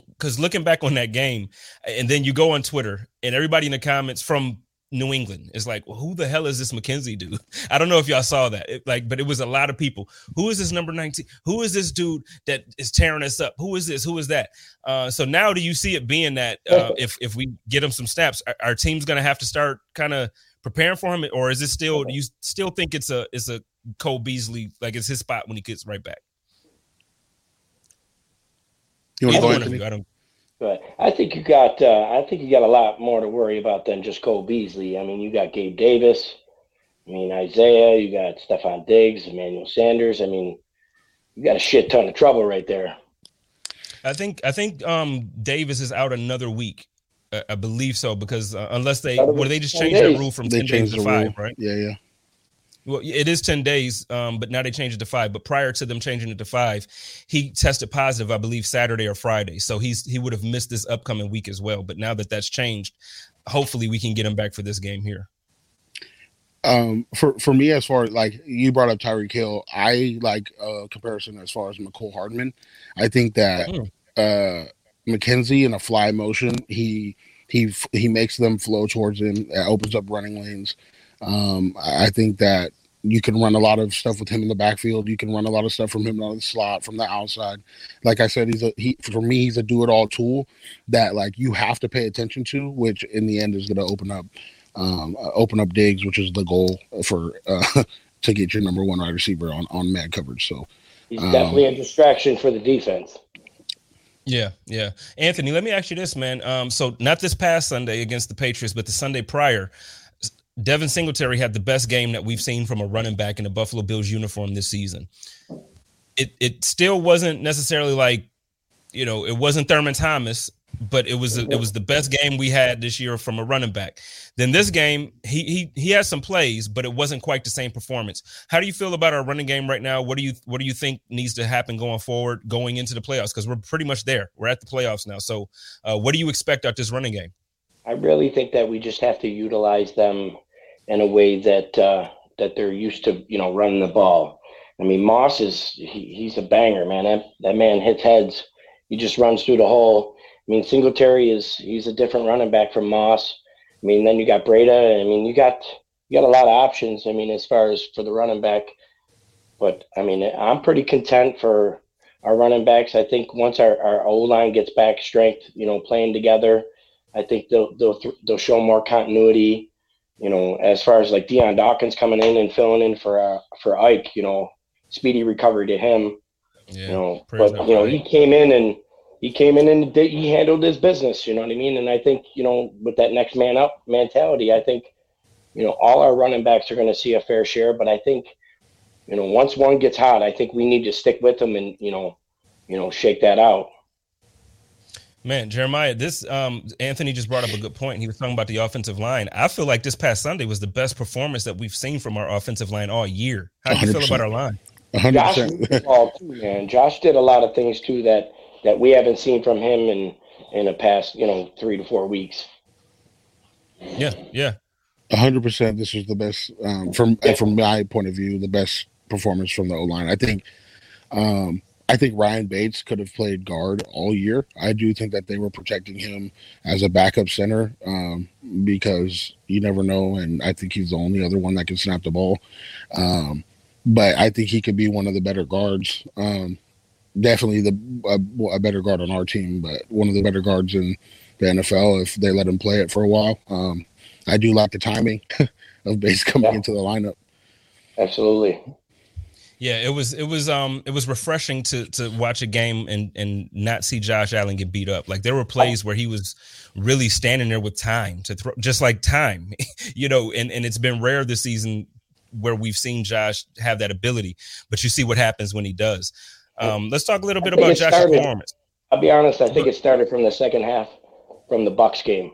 C: because looking back on that game, and then you go on Twitter, and everybody in the comments from New England is like, well, who the hell is this McKenzie dude? I don't know if y'all saw that. It, like, but it was a lot of people. Who is this number 19? Who is this dude that is tearing us up? Who is this? Who is that? Uh, so now do you see it being that uh, if if we get him some snaps, our, our team's gonna have to start kind of preparing for him, or is it still do you still think it's a it's a Cole Beasley, like it's his spot when he gets right back?
E: You want to go, Anthony? I don't. But I think you got. Uh, I think you got a lot more to worry about than just Cole Beasley. I mean, you got Gabe Davis. I mean, Isaiah. You got Stefon Diggs, Emmanuel Sanders. I mean, you got a shit ton of trouble right there.
C: I think. I think um, Davis is out another week. I believe so because uh, unless they, were they just changed that rule from they ten days to five, rule. right?
D: Yeah, yeah.
C: Well, it is 10 days, um, but now they changed it to five. But prior to them changing it to five, he tested positive, I believe, Saturday or Friday. So he's he would have missed this upcoming week as well. But now that that's changed, hopefully we can get him back for this game here.
D: Um, for for me, as far as like you brought up Tyreek Hill, I like a comparison as far as Mecole Hardman. I think that mm. uh McKenzie in a fly motion, he he he makes them flow towards him, opens up running lanes. Um, I think that you can run a lot of stuff with him in the backfield. You can run a lot of stuff from him on the slot, from the outside. Like I said, he's a he for me, he's a do it all tool that like you have to pay attention to, which in the end is going to open up um, uh, open up Diggs, which is the goal for uh, to get your number one wide receiver on on man coverage. So
E: he's um, definitely a distraction for the defense.
C: Yeah, yeah. Anthony, let me ask you this, man. Um, so not this past Sunday against the Patriots, but the Sunday prior, Devin Singletary had the best game that we've seen from a running back in the Buffalo Bills uniform this season. It it still wasn't necessarily like, you know, it wasn't Thurman Thomas, but it was it was the best game we had this year from a running back. Then this game, he he he has some plays, but it wasn't quite the same performance. How do you feel about our running game right now? What do you what do you think needs to happen going forward, going into the playoffs? Because we're pretty much there. We're at the playoffs now. So, uh, what do you expect out this running game?
E: I really think that we just have to utilize them in a way that uh, that they're used to, you know, running the ball. I mean, Moss is he, he's a banger, man. That that man hits heads. He just runs through the hole I mean, Singletary is he's a different running back from Moss. I mean, then you got Breida. I mean, you got you got a lot of options. I mean, as far as for the running back, but I mean, I'm pretty content for our running backs. I think once our, our O line gets back strength, you know, playing together, I think they'll they'll they'll show more continuity. You know, as far as like Dion Dawkins coming in and filling in for uh, for Ike, you know, speedy recovery to him. Yeah, you know, but you know, he came in and he came in and did, he handled his business. You know what I mean? And I think you know with that next man up mentality, I think you know all our running backs are going to see a fair share. But I think you know once one gets hot, I think we need to stick with them and you know you know shake that out.
C: Man, Jeramiah, this um, Anthony just brought up a good point. He was talking about the offensive line. I feel like this past Sunday was the best performance that we've seen from our offensive line all year. How do you feel about our line?
D: 100%.
E: Josh, too, man. Josh did a lot of things too that that we haven't seen from him in in the past, you know, three to four weeks.
C: Yeah, yeah,
D: hundred percent. This was the best um, from yeah. from my point of view, the best performance from the O line. I think, um, I think Ryan Bates could have played guard all year. I do think that they were protecting him as a backup center um, because you never know, and I think he's the only other one that can snap the ball. Um, but I think he could be one of the better guards. Um, definitely the a, a, better guard on our team, but one of the better guards in the NFL if they let him play it for a while. Um, I do like the timing of Bates coming yeah. into the lineup.
E: Absolutely.
C: Yeah, it was it was um it was refreshing to to watch a game and and not see Josh Allen get beat up. Like there were plays where he was really standing there with time to throw, just like time, you know. And and it's been rare this season where we've seen Josh have that ability, but you see what happens when he does. Um, let's talk a little bit about Josh's performance.
E: I'll be honest. I think it started from the second half, from the Bucs game.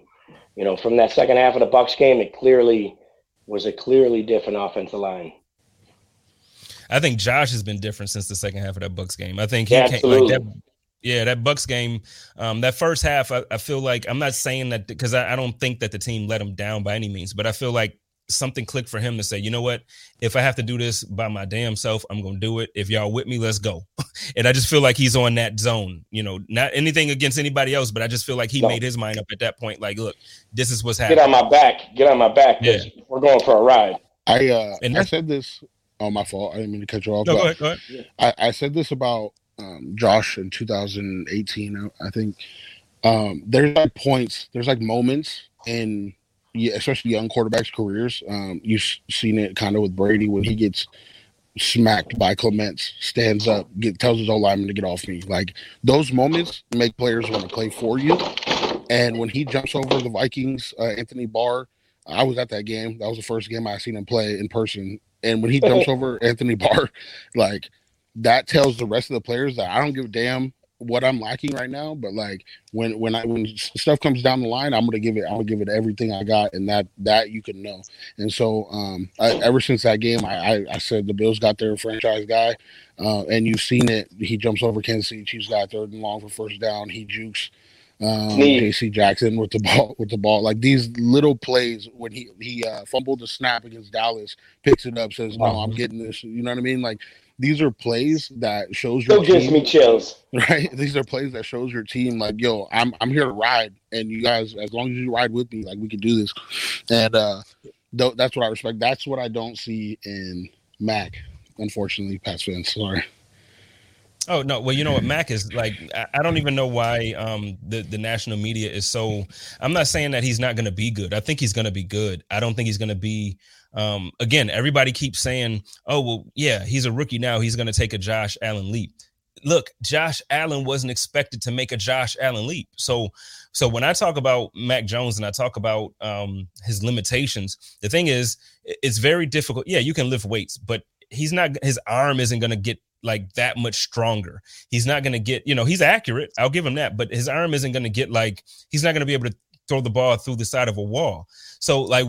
E: You know, from that second half of the Bucs game, it clearly was a clearly different offensive line.
C: I think Josh has been different since the second half of that Bucs game. I think he yeah, came, like that. Yeah, that Bucs game, um, that first half, I, I, feel like I'm not saying that because I, I, don't think that the team let him down by any means, but I feel like something clicked for him to say, you know what? If I have to do this by my damn self, I'm gonna do it. If y'all with me, let's go. and I just feel like he's on that zone. You know, not anything against anybody else, but I just feel like he no. made his mind up at that point. Like, look, this is what's happening.
E: Get on my back. Get on my back. Yeah. We're going for a ride.
D: I uh and I said this on oh, my fault. I didn't mean to cut you off.
C: No, go ahead, go ahead. I,
D: I said this about um, Josh in 2018. I think um, there's like points, there's like moments in yeah, especially young quarterbacks' careers. Um, you've seen it kind of with Brady when he gets smacked by Clements, stands up, get, tells his old lineman to get off me. Like those moments make players want to play for you. And when he jumps over the Vikings, uh, Anthony Barr, I was at that game. That was the first game I seen him play in person. And when he jumps over Anthony Barr, like that tells the rest of the players that I don't give a damn what I'm lacking right now, but like when when I when stuff comes down the line, I'm gonna give it I'm gonna give it everything I got, and that that you can know. And so um, I, ever since that game, I, I, I said the Bills got their franchise guy, uh, and you've seen it. He jumps over Kansas City Chiefs guy third and long for first down. He jukes um, J.C. Jackson with the ball with the ball. Like these little plays when he he uh, fumbled the snap against Dallas, picks it up, says, "No, I'm getting this." You know what I mean? Like these are plays that shows your
E: Still gives me chills.
D: Right? These are plays that shows your team like, yo, I'm I'm here to ride, and you guys, as long as you ride with me, like we can do this. And uh th- that's what I respect. That's what I don't see in Mac, unfortunately, Pats fans. Sorry.
C: Oh no! Well, you know what, Mac is like. I don't even know why um, the the national media is so. I'm not saying that he's not going to be good. I think he's going to be good. I don't think he's going to be um, again, everybody keeps saying, "Oh, well, yeah, he's a rookie now. He's going to take a Josh Allen leap." Look, Josh Allen wasn't expected to make a Josh Allen leap. So, so when I talk about Mac Jones and I talk about um, his limitations, the thing is, it's very difficult. Yeah, you can lift weights, but he's not. His arm isn't going to get like that much stronger. He's not going to get, you know, he's accurate. I'll give him that, but his arm isn't going to get like he's not going to be able to throw the ball through the side of a wall. So like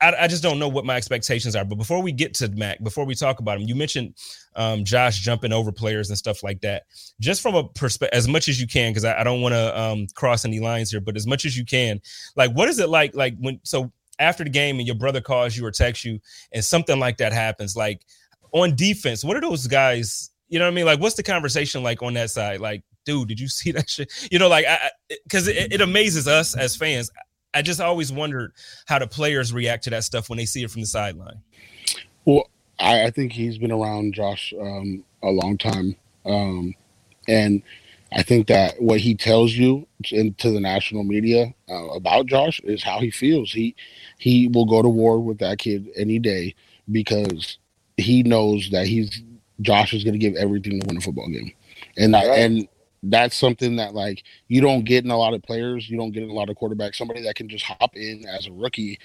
C: I, I, just don't know what my expectations are. But before we get to Mac, before we talk about him, you mentioned um, Josh jumping over players and stuff like that. Just from a perspective, as much as you can, because I, I, don't want to um, cross any lines here, but as much as you can, like, what is it like? Like when so after the game and your brother calls you or texts you, and something like that happens, like on defense, what are those guys? You know what I mean? Like, what's the conversation like on that side? Like, dude, did you see that shit? You know, like, because it, it amazes us as fans. I just always wondered how the players react to that stuff when they see it from the sideline.
D: Well, I, I think he's been around Josh um, a long time, um, and I think that what he tells you into the national media uh, about Josh is how he feels. He he will go to war with that kid any day because he knows that he's Josh is going to give everything to win a football game, and right. and that's something that like you don't get in a lot of players. You don't get in a lot of quarterbacks. Somebody that can just hop in as a rookie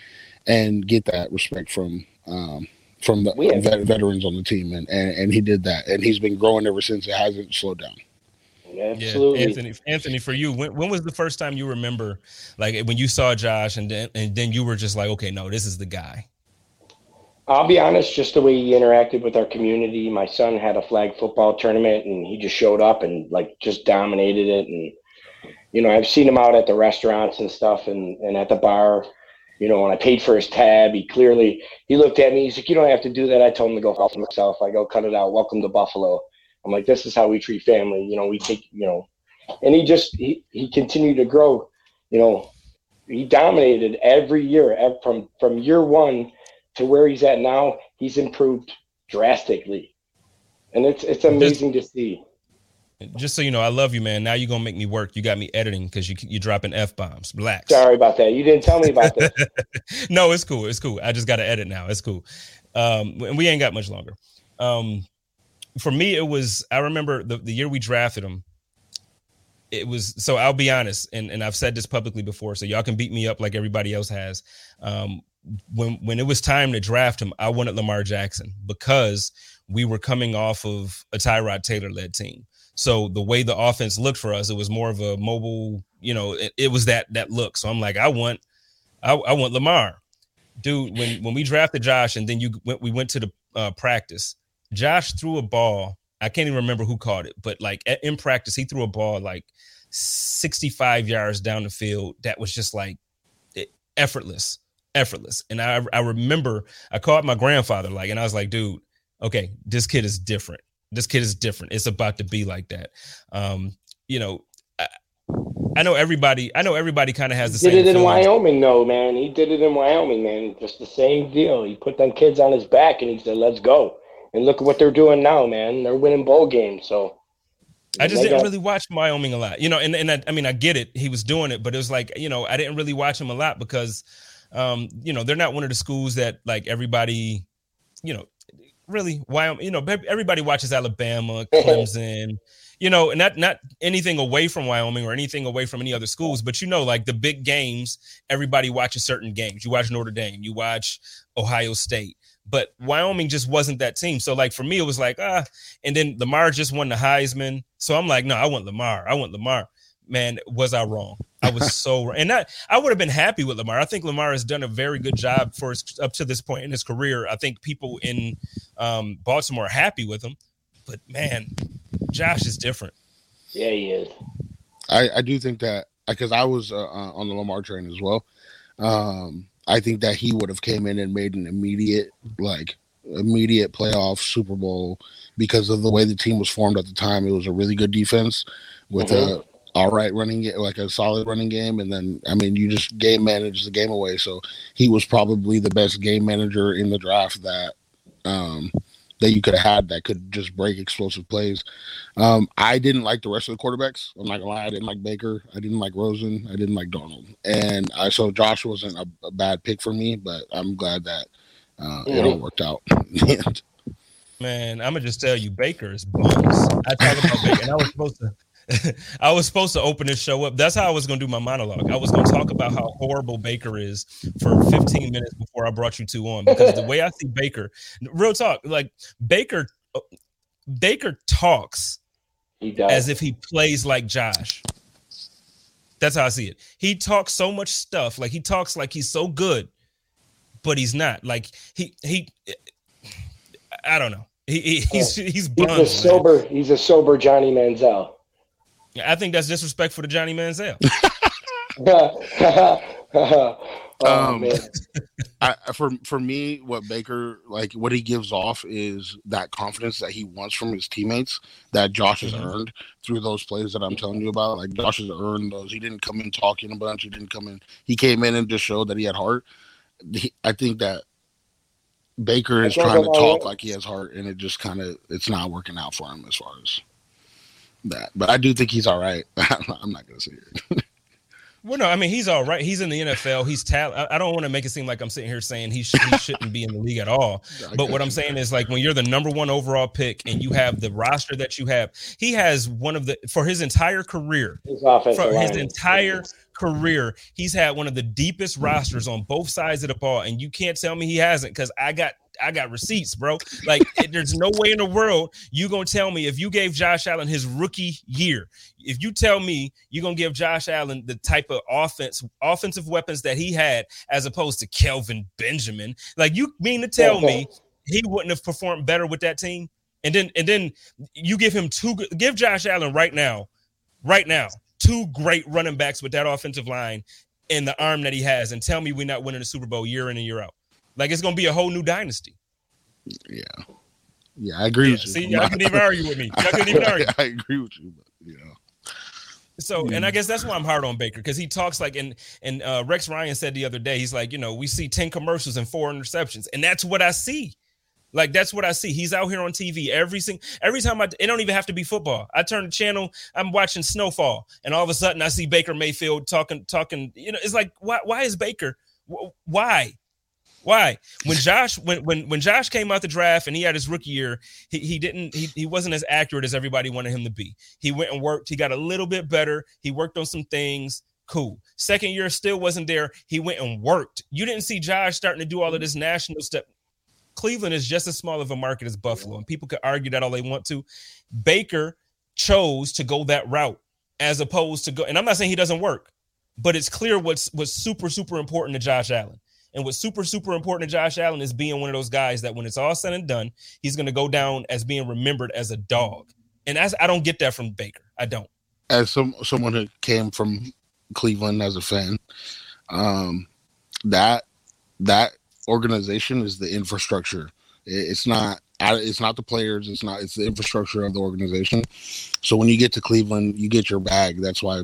D: and get that respect from um, from the vet- veterans on the team, and, and and he did that, and he's been growing ever since. It hasn't slowed down.
C: Absolutely. Yeah, Anthony. Anthony, for you, when, when was the first time you remember, like when you saw Josh, and then and then you were just like, okay, no, this is the guy.
E: I'll be honest, just the way he interacted with our community. My son had a flag football tournament and he just showed up and like just dominated it. And, you know, I've seen him out at the restaurants and stuff and, and at the bar, you know, when I paid for his tab, he clearly, he looked at me, he's like, you don't have to do that. I told him to go for himself. I go, cut it out. Welcome to Buffalo. I'm like, this is how we treat family. You know, we take, you know, and he just, he, he continued to grow, you know, he dominated every year from, from year one to where he's at now, he's improved drastically, and it's it's amazing just, to see.
C: Just so you know, I love you, man. Now you're gonna make me work. You got me editing because you you dropping f bombs. Relax.
E: Sorry about that. You didn't tell me about that.
C: no, it's cool. It's cool. I just got to edit now. It's cool. Um, and we ain't got much longer. Um, for me, it was. I remember the the year we drafted him it was so I'll be honest, and, and I've said this publicly before, so y'all can beat me up like everybody else has. Um, when when it was time to draft him, I wanted Lamar Jackson because we were coming off of a Tyrod Taylor led team. So the way the offense looked for us, it was more of a mobile, you know, it, it was that that look. So I'm like, I want, I, I, want Lamar, dude. When when we drafted Josh, and then you went, we went to the uh, practice. Josh threw a ball. I can't even remember who caught it, but like in practice, he threw a ball like 65 yards down the field. That was just like effortless effortless. And I I remember I called my grandfather like, and I was like, dude, okay, this kid is different. This kid is different. It's about to be like that. Um, you know, I, I know everybody. I know everybody kind of has the
E: he
C: same.
E: Did it in Wyoming, though, man. He did it in Wyoming, man. Just the same deal. He put them kids on his back, and he said, "Let's go." And look at what they're doing now, man. They're winning bowl games. So
C: I just didn't really watch Wyoming a lot, you know. And and I, I mean, I get it. He was doing it, but it was like, you know, I didn't really watch him a lot because um, you know, they're not one of the schools that like everybody, you know, really Wyoming, you know, everybody watches Alabama, Clemson, you know, and not not anything away from Wyoming or anything away from any other schools, but you know, like the big games, everybody watches certain games. You watch Notre Dame, you watch Ohio State. But Wyoming just wasn't that team. So, like for me, it was like, ah, and then Lamar just won the Heisman. So I'm like, no, I want Lamar. I want Lamar. Man, was I wrong? I was so wrong. and that I would have been happy with Lamar. I think Lamar has done a very good job for his, up to this point in his career. I think people in um, Baltimore are happy with him, but man, Josh is different.
E: Yeah, he is.
D: I, I do think that because I was uh, uh, on the Lamar train as well. Um, I think that he would have came in and made an immediate like immediate playoff Super Bowl because of the way the team was formed at the time. It was a really good defense with mm-hmm. a all right running game, like a solid running game, and then I mean you just game manage the game away. So he was probably the best game manager in the draft that um, that you could have had that could just break explosive plays. Um, I didn't like the rest of the quarterbacks. I'm not gonna lie, I didn't like Baker, I didn't like Rosen, I didn't like Darnold, and I so Josh wasn't a, a bad pick for me, but I'm glad that uh, it all worked out.
C: Man, I'm gonna just tell you, Baker is bums. I talk about Baker, and I was supposed to. I was supposed to open this show up. That's how I was going to do my monologue. I was going to talk about how horrible Baker is for 15 minutes before I brought you two on because the way I see Baker, real talk, like Baker, Baker talks
E: He does.
C: as if he plays like Josh. That's how I see it. He talks so much stuff, like he talks like he's so good, but he's not. Like he he, I don't know. He, he he's he's
E: he's a
C: man.
E: sober. He's a sober Johnny Manziel.
C: I think that's disrespectful to Johnny Manziel.
E: oh
D: Um,
E: man,
D: I, for for me, what Baker like what he gives off is that confidence that he wants from his teammates that Josh has
C: Mhm.
D: earned through those plays that I'm telling you about. Like Josh has earned those. He didn't come in talking a bunch. He didn't come in. He came in and just showed that he had heart. He, I think that Baker is trying to talk
E: way.
D: like he has heart, and it just kind of it's not working out for him as far as that. But I do think he's all right. I'm not gonna say it.
C: Well, no, I mean he's all right. He's in the NFL. He's talent. I I don't want to make it seem like I'm sitting here saying he, sh- he shouldn't be in the league at all. But what I'm
D: you.
C: saying is like when you're the number one overall pick and you have the roster that you have, he has one of the for his entire career.
E: his offensive
C: For his entire career, he's had one of the deepest rosters on both sides of the ball, and you can't tell me he hasn't because I got I got receipts, bro. Like there's no way in the world you gonna tell me if you gave Josh Allen his rookie year, if you tell me you're gonna give Josh Allen the type of offense offensive weapons that he had as opposed to Kelvin Benjamin, like you mean to tell me he wouldn't have performed better with that team? And then and then you give him two give Josh Allen right now, right now, two great running backs with that offensive line and the arm that he has, and tell me we're not winning the Super Bowl year in and year out. Like it's gonna be a whole new dynasty.
D: yeah, yeah, I agree
C: Yeah,
D: with you.
C: see, y'all couldn't even argue with me. Y'all couldn't even argue.
D: I agree with you, but you know.
C: So, and I guess that's why I'm hard on Baker because he talks like, and and uh, Rex Ryan said the other day, he's like, you know, we see ten commercials and four interceptions, and that's what I see. Like that's what I see. He's out here on TV every single every time I. It don't even have to be football. I turn the channel. I'm watching Snowfall, and all of a sudden I see Baker Mayfield talking talking. You know, it's like why why is Baker? Why? Why? When Josh when when when Josh came out the draft and he had his rookie year, he, he didn't he, he wasn't as accurate as everybody wanted him to be. He went and worked, he got a little bit better, he worked on some things. Cool. Second year still wasn't there. He went and worked. You didn't see Josh starting to do all of this national stuff. Cleveland is just as small of a market as Buffalo, and people could argue that all they want to. Baker chose to go that route as opposed to go, and I'm not saying he doesn't work, but it's clear what's what's super, super important to Josh Allen. And what's super, super important to Josh Allen is being one of those guys that when it's all said and done, he's going to go down as being remembered as a dog. And I don't get that from Baker. I don't.
D: as some someone who came from Cleveland as a fan, um, that that organization is the infrastructure. It's not it's not the players. It's not it's the infrastructure of the organization. So when you get to Cleveland, you get your bag. That's why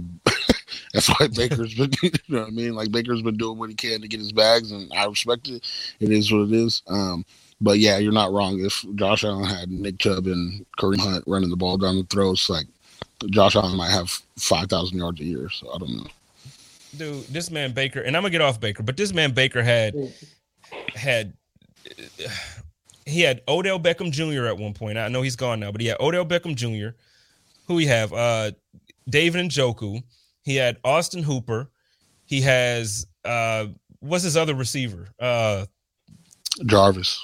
D: that's why Baker's been you know what I mean. Like Baker's been doing what he can to get his bags, and I respect it. It is what it is. Um, but yeah, you're not wrong. If Josh Allen had Nick Chubb and Kareem Hunt running the ball down the throats, like Josh Allen might have five thousand yards a year. So I don't know.
C: Dude, this man Baker, and I'm gonna get off Baker, but this man Baker had had he had Odell Beckham Jr. at one point. I know he's gone now, but he had Odell Beckham Jr. Who we have? Uh David Njoku. He had Austin Hooper. He has uh what's his other receiver? Uh
D: Jarvis.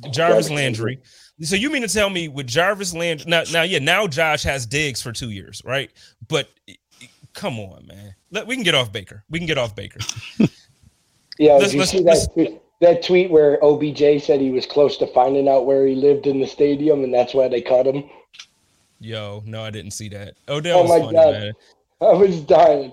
C: Jarvis
E: Jarvis
C: Landry. So you mean to tell me with Jarvis Landry now? Now, yeah, now Josh has Diggs for two years, right? But come on, man. Let, we can get off Baker. We can get off Baker.
E: Yeah,
C: Let's-
E: did you
C: let's-
E: see
C: let's-
E: that tweet, that tweet where OBJ said he was close to finding out where he lived in the stadium, and that's why they cut him?
C: Yo, no, I didn't see that. Odell
E: Oh
C: was
E: my
C: funny,
E: God.
C: man.
E: I was dying.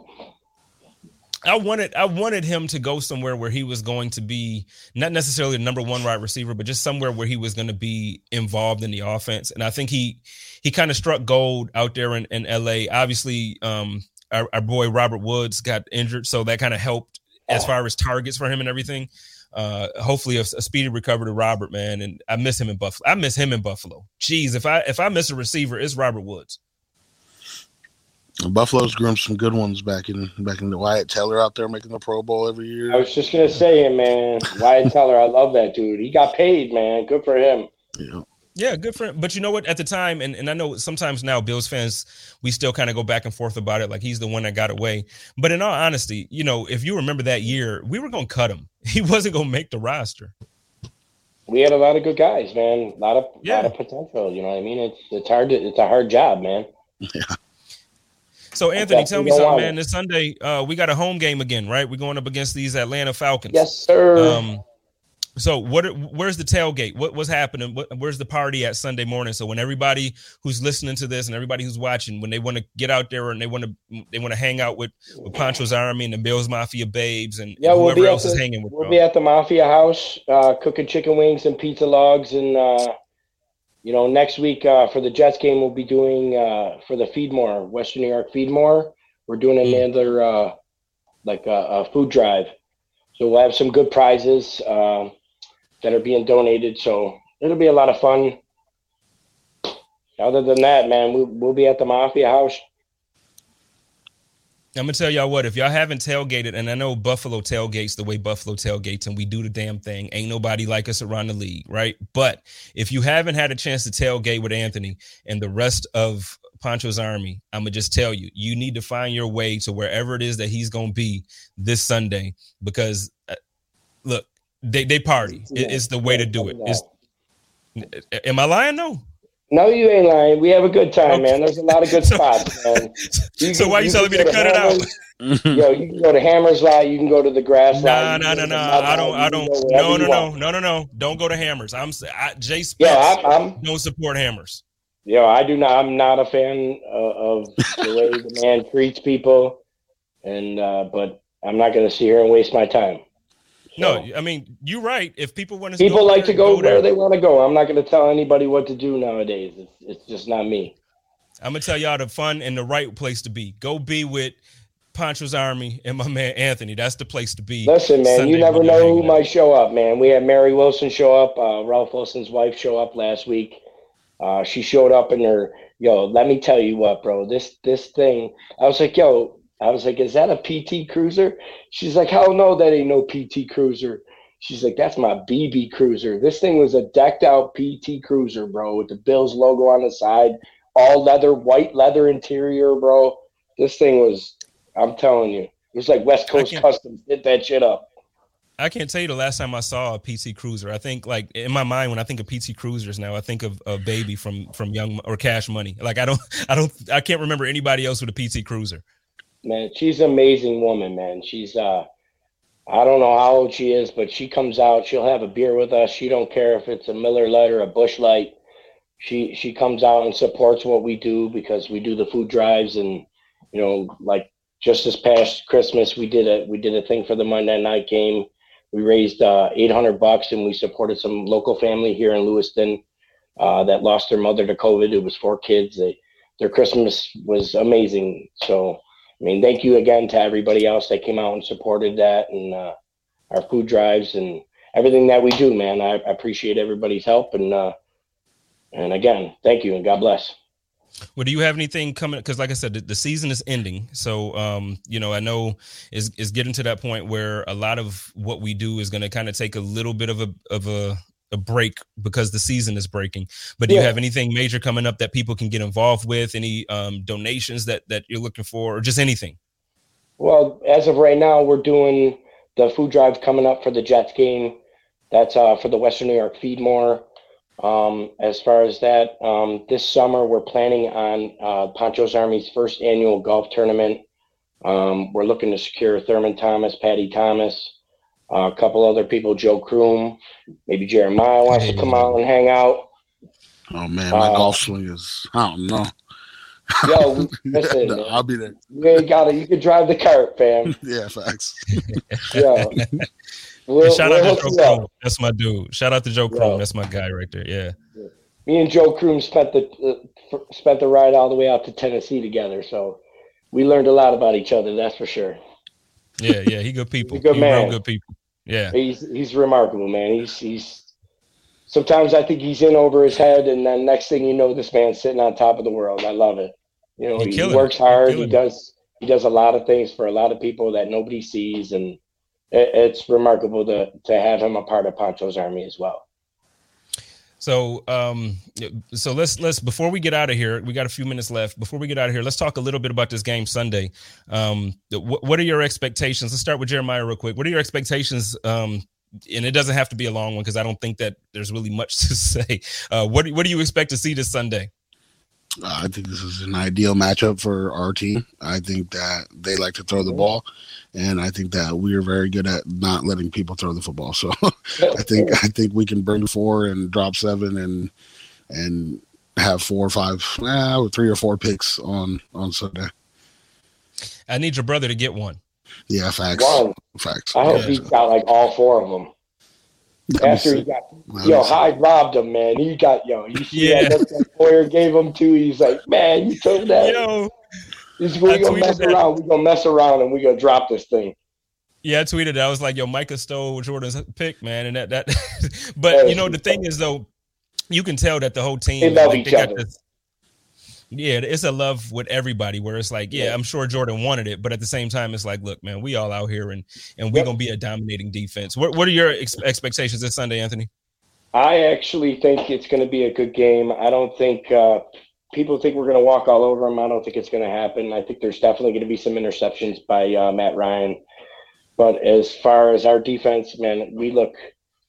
C: I wanted I wanted him to go somewhere where he was going to be not necessarily the number one wide receiver, but just somewhere where he was going to be involved in the offense. And I think he he kind of struck gold out there in, in LA. Obviously, um, our, our boy Robert Woods got injured, so that kind of helped as far as targets for him and everything. Uh, hopefully a, a speedy recovery to Robert, man. And I miss him in Buffalo. I miss him in Buffalo. Jeez, if I if I miss a receiver, it's Robert Woods.
D: Buffalo's groomed some good ones back in back in the Wyatt Teller out there making the Pro Bowl every year.
E: I was just gonna say it, man. Wyatt Teller, I love that dude. He got paid, man. Good for him.
D: Yeah.
C: Yeah, good for him. But you know what? At the time, and, and I know sometimes now Bills fans, we still kind of go back and forth about it. Like he's the one that got away. But in all honesty, you know, if you remember that year, we were going to cut him. He wasn't going to make the roster.
E: we had a lot of good guys, man. A lot of
C: Yeah.
E: lot of potential. You know what I mean? It's it's hard to it's a hard job, man.
C: So Anthony, tell me something, man. This Sunday, uh, we got a home game again, right? We're going up against these Atlanta Falcons.
E: Yes, sir.
C: Um, so what? Where's the tailgate? What, what's happening? What, where's the party at Sunday morning? So when everybody who's listening to this and everybody who's watching, when they want to get out there and they want to they want to hang out with, with Pancho's Army and the Bills Mafia babes and,
E: Yeah, we'll
C: whoever
E: be at
C: else is hanging with.
E: We'll
C: bro.
E: be at the Mafia House, uh, cooking chicken wings and pizza logs, and uh, you know, next week uh, for the Jets game, we'll be doing uh, for the Feedmore, Western New York Feedmore. We're doing
C: Mm.
E: another uh, like a, a food drive, so we'll have some good prizes um that are being donated. So it'll be a lot of fun. Other than that, man, we, we'll be at the Mafia House.
C: I'm gonna tell y'all what, if y'all haven't tailgated, and I know Buffalo tailgates the way Buffalo tailgates, and we do the damn thing. Ain't nobody like us around the league, right? But if you haven't had a chance to tailgate with Anthony and the rest of Pancho's army, I'm gonna just tell you, you need to find your way to wherever it is that he's gonna be this Sunday, because uh, look, they they party. It- it's the way to do it. It's, am I lying? No.
E: No, you ain't lying. We have a good time, man. There's a lot of good
C: So-
E: spots, man. You
C: so
E: can-
C: why you
E: you
C: telling me to cut it out?
E: Yo, you can go to Hammers Lot. You can go to the Grass
C: Nah,
E: Lot. you
C: nah, nah, nah. I don't. I don't. No, no, no, no, no, no. Don't go to Hammers. I'm. I, Jay Spence
E: Yeah, I'm, I'm.
C: don't support Hammers.
E: Yo, I do not. I'm not a fan of, of the way the man treats people, and uh, but I'm not going to sit here and waste my time.
C: No, I mean you're right. If people want to,
E: people like to go,
C: there.
E: where they want to go. I'm not going to tell anybody what to do nowadays. It's, it's just not me.
C: I'm gonna tell y'all the fun and the right place to be. Go be with Pancho's Army and my man Anthony. That's the place to be.
E: Listen, man,
C: Sunday
E: you never know who
C: out.
E: might show up, man. We had Mary Wilson show up, uh, Ralph Wilson's wife show up last week. Uh, she showed up in her, yo, let me tell you what, bro, this this thing. I was like, yo, I was like, is that a PT Cruiser? She's like, hell no, that ain't no PT Cruiser. She's like, that's my BB Cruiser. This thing was a decked out PT Cruiser, bro, with the Bills logo on the side, all leather, white leather interior, bro. This thing was, I'm telling you, it was like West Coast Customs did that shit up.
C: I can't tell you the last time I saw a PT Cruiser. I think like in my mind when I think of PT Cruisers now, I think of a baby from from Young or Cash Money. Like I don't, I don't, I can't remember anybody else with a PT Cruiser.
E: Man she's an amazing woman man. She's uh i don't know how old she is but she comes out she'll have a beer with us. She don't care if it's a Miller Lite or a Busch Light she she comes out and supports what we do because we do the food drives and you know like just this past christmas we did a we did a thing for the monday night game. We raised uh 800 bucks and we supported some local family here in lewiston uh, that lost their mother to covid. It was four kids. They, their christmas was amazing. So I mean, thank you again to everybody else that came out and supported that and uh, our food drives and everything that we do, man. I, appreciate everybody's help and uh, and again, thank you and God bless.
C: Well, do you have anything coming? Because, like I said, the, the season is ending. So, um, you know, I know is is getting to that point where a lot of what we do is going to kind of take a little bit of a of a, a break because the season is breaking. But do you have anything major coming up that people can get involved with? Any um, donations that that you're looking for, or just anything?
E: Well, as of right now, we're doing the food drive coming up for the Jets game. That's uh, for the Western New York Feedmore. Um, as far as that, um, this summer we're planning on uh, Pancho's Army's first annual golf tournament. Um, we're looking to secure Thurman Thomas, Patty Thomas, uh, a couple other people, Joe Kroom, maybe Jeramiah wants to come out and hang out.
D: Oh man, my
E: Uh,
D: golf swing is I don't know.
E: Yo, listen,
D: No, I'll be there.
E: you got it. You can drive the cart, fam.
D: Yeah, facts.
E: Yo, we'll,
C: And shout
E: we'll
C: out to Joe
E: you up.
C: Chrome. That's my dude. Shout out to Joe
E: Yeah.
C: Chrome. That's my guy right there. Yeah.
E: me and Joe Kroom spent the uh, f- spent the ride all the way out to Tennessee together, so we learned a lot about each other. That's for sure.
C: Yeah, yeah. He good people.
E: He's a good
C: he real
E: man.
C: good people. Yeah.
E: He's he's remarkable, man. He's he's. Sometimes I think he's in over his head, and then next thing you know, this man's sitting on top of the world. I love it. You know,
C: He
E: works. Hard. He does he does a lot of things for a lot of people that nobody sees, and it, it's remarkable to to have him a part of Pancho's army as well.
C: So, um, so let's let's before we get out of here, we got a few minutes left. Before we get out of here, let's talk a little bit about this game Sunday. Um, what, what are your expectations? Let's start with Jeramiah real quick. What are your expectations um, and it doesn't have to be a long one because I don't think that there's really much to say. Uh, what what do you expect to see this Sunday?
D: Uh, I think this is an ideal matchup for our team. I think that they like to throw the ball, and I think that we are very good at not letting people throw the football. So I think I think we can bring four and drop seven and and have four or five, eh, three or four picks on on Sunday.
C: I need your brother to get one.
D: Yeah, facts.
E: One.
D: Facts.
E: I hope
D: Yeah,
E: he
D: so-
E: got like all four of them. After he got,
D: That'd
E: yo,
D: be sick.
E: Hyde robbed him, man. He got, yo, you see
C: Yeah.
E: that Poyer gave him too. He's like, man, you took that.
C: Yo,
E: He's we
C: I
E: gonna mess
C: that.
E: around. We gonna mess around and we gonna drop this thing.
C: yeah, I tweeted. I was like, "Yo, Micah stole Jordan's pick, man," and that that. but you know, the thing is, though, you can tell that the whole team
E: They love
C: like,
E: each
C: got
E: other.
C: this- yeah, it's a love with everybody. Where it's like, yeah,
E: Yeah.
C: I'm sure Jordan wanted it, but at the same time, it's like, look, man, we all out here and and we
E: Yep.
C: gonna be a dominating defense. What what are your ex- expectations this Sunday, Anthony?
E: I actually think it's going to be a good game. I don't think uh, people think we're going to walk all over them. I don't think it's going to happen. I think there's definitely going to be some interceptions by uh, Matt Ryan. But as far as our defense, man, we look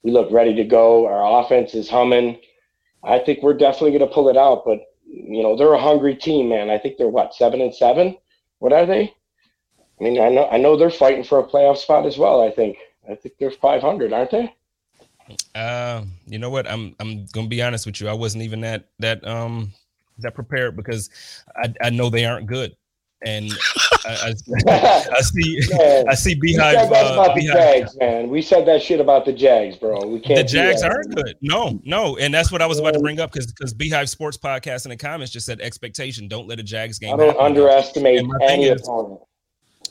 E: we look ready to go. Our offense is humming. I think we're definitely going to pull it out. But you know, they're a hungry team, man. I think they're what seven and seven. What are they? I mean, I know I know they're fighting for a playoff spot as well. I think I think they're 500, aren't they?
C: Uh, you know what? I'm I'm gonna be honest with you. I wasn't even that that um that prepared because I I know they aren't good, and I, I, I see
E: Man.
C: I see
E: We said
C: Beehive.
E: that
C: Uh,
E: about the Jags, man. We said that shit about the Jags, bro. We can't.
C: the Jags aren't good. No, no, and that's what I was about to bring up because because Beehive Sports Podcast in the comments just said expectation. Don't let a Jags game.
E: I don't underestimate
C: And my thing
E: any
C: is-
E: opponent.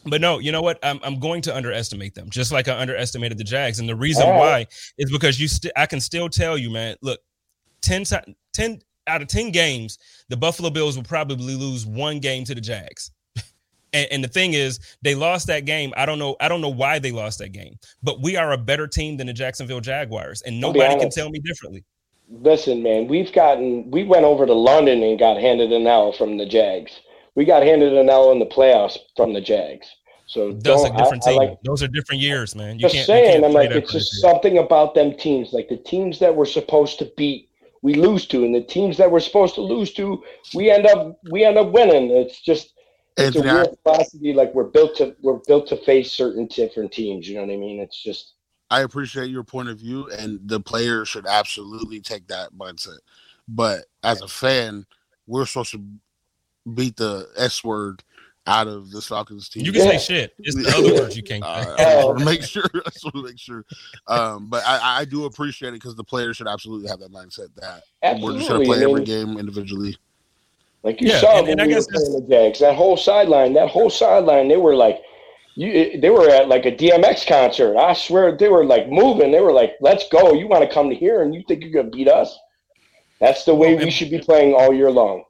C: But no, you know what? I'm I'm going to underestimate them, just like I underestimated the Jags. And the reason
E: right.
C: why is because you st- I can still tell you, man. Look, 10, ti- 10 out of ten games, the Buffalo Bills will probably lose one game to the Jags. And, and the thing is, they lost that game. I don't know. I don't know why they lost that game. But we are a better team than the Jacksonville Jaguars, and nobody can tell me differently.
E: Listen, man, we've gotten. We went over to London and got handed an L from the Jags. We got handed an L in the playoffs from the Jags. So
C: Those
E: don't,
C: are different
E: I, I like
C: Those are different years, man. You
E: just
C: can't. you
E: saying.
C: can't
E: I'm
C: say
E: like, it's just
C: year.
E: something about them teams, like the teams that we're supposed to beat, we lose to, and the teams that we're supposed to lose to, we end up we end up winning. It's just it's a
D: Anthony, I-
E: weird philosophy. Like we're built to we're built to face certain different teams. You know what I mean? It's just
D: I appreciate your point of view, and the players should absolutely take that mindset. But as a fan, we're supposed to beat the S word out of the Falcons team.
C: You can
E: Yeah.
C: say shit. It's the other words you can't
D: Uh,
C: say.
D: I just want to make sure. I just want to make sure. Um, but I, I do appreciate it because the players should absolutely have that mindset that absolutely. we're just going to play every game individually.
E: Like you
C: Yeah,
E: saw
C: and-
E: when
C: and I
E: we
C: guess
E: were playing the Jags, that whole sideline, that whole sideline, they were like, you, they were at like a DMX concert. I swear, they were like moving. They were like, "Let's go! You want to come to here, and you think you're gonna beat us?" That's the way
C: Well,
E: we
C: and-
E: should be playing all year long.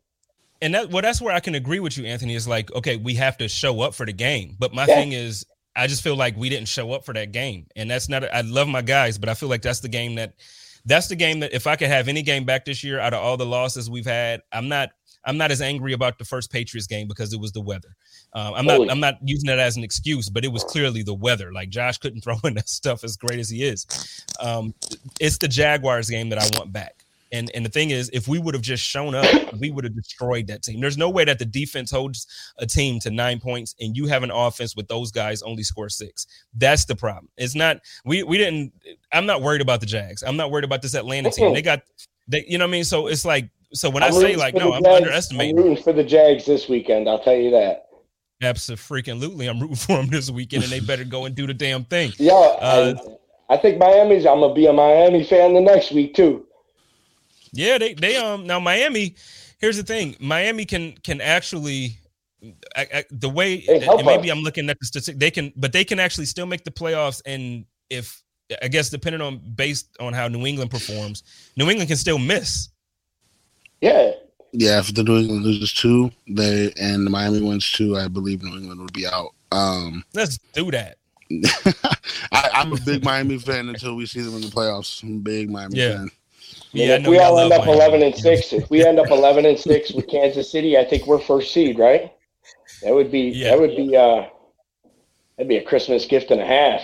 C: And that well that's where i can agree with you anthony. Is like okay we have to show up for the game. But my
E: Yeah.
C: thing is i just feel like we didn't show up for that game. And that's not i love my guys but i feel like that's the game that that's the game that if i could have any game back this year out of all the losses we've had i'm not i'm not as angry about the first patriots game because it was the weather. Um, i'm not. I'm not using that as an excuse but it was clearly the weather. Like josh couldn't throw in that stuff as great as he is. Um, it's the jaguars game that i want back and and the thing is, if we would have just shown up, we would have destroyed that team. There's no way that the defense holds a team to nine points and you have an offense with those guys only score six. That's the problem. It's not we we didn't. I'm not worried about the Jags. I'm not worried about this Atlanta team. They got they. You know what I mean? So it's like so when i
E: I'm
C: say like no, I'm
E: Jags.
C: underestimating.
E: I'm rooting for the Jags this weekend. I'll tell you that.
C: Absolutely, I'm rooting for them this weekend, and they better go and do the damn thing.
E: Yeah,
C: Uh,
E: I, I think Miami's. I'm gonna be a Miami fan the next week too.
C: Yeah, they they um now Miami. Here's the thing: Miami can can actually. I, I, the way and maybe. I'm looking at the statistic, they can, but they can actually still make the playoffs. And if I guess depending on based on how New England performs, New England can still miss.
E: Yeah,
D: Yeah, if the New England loses two, they and the Miami wins two, I believe New England would be out. Um,
C: Let's do that.
D: I, I'm a big Miami fan until we see them in the playoffs. I'm a big Miami
C: Yeah.
D: fan.
E: Yeah, if
C: know
E: we
C: y'all
E: end up
C: Miami.
E: eleven and six, if we end up eleven and six with Kansas City, I think we're first seed, right? That would be
C: Yeah.
E: that would be uh that'd be a Christmas gift and a half.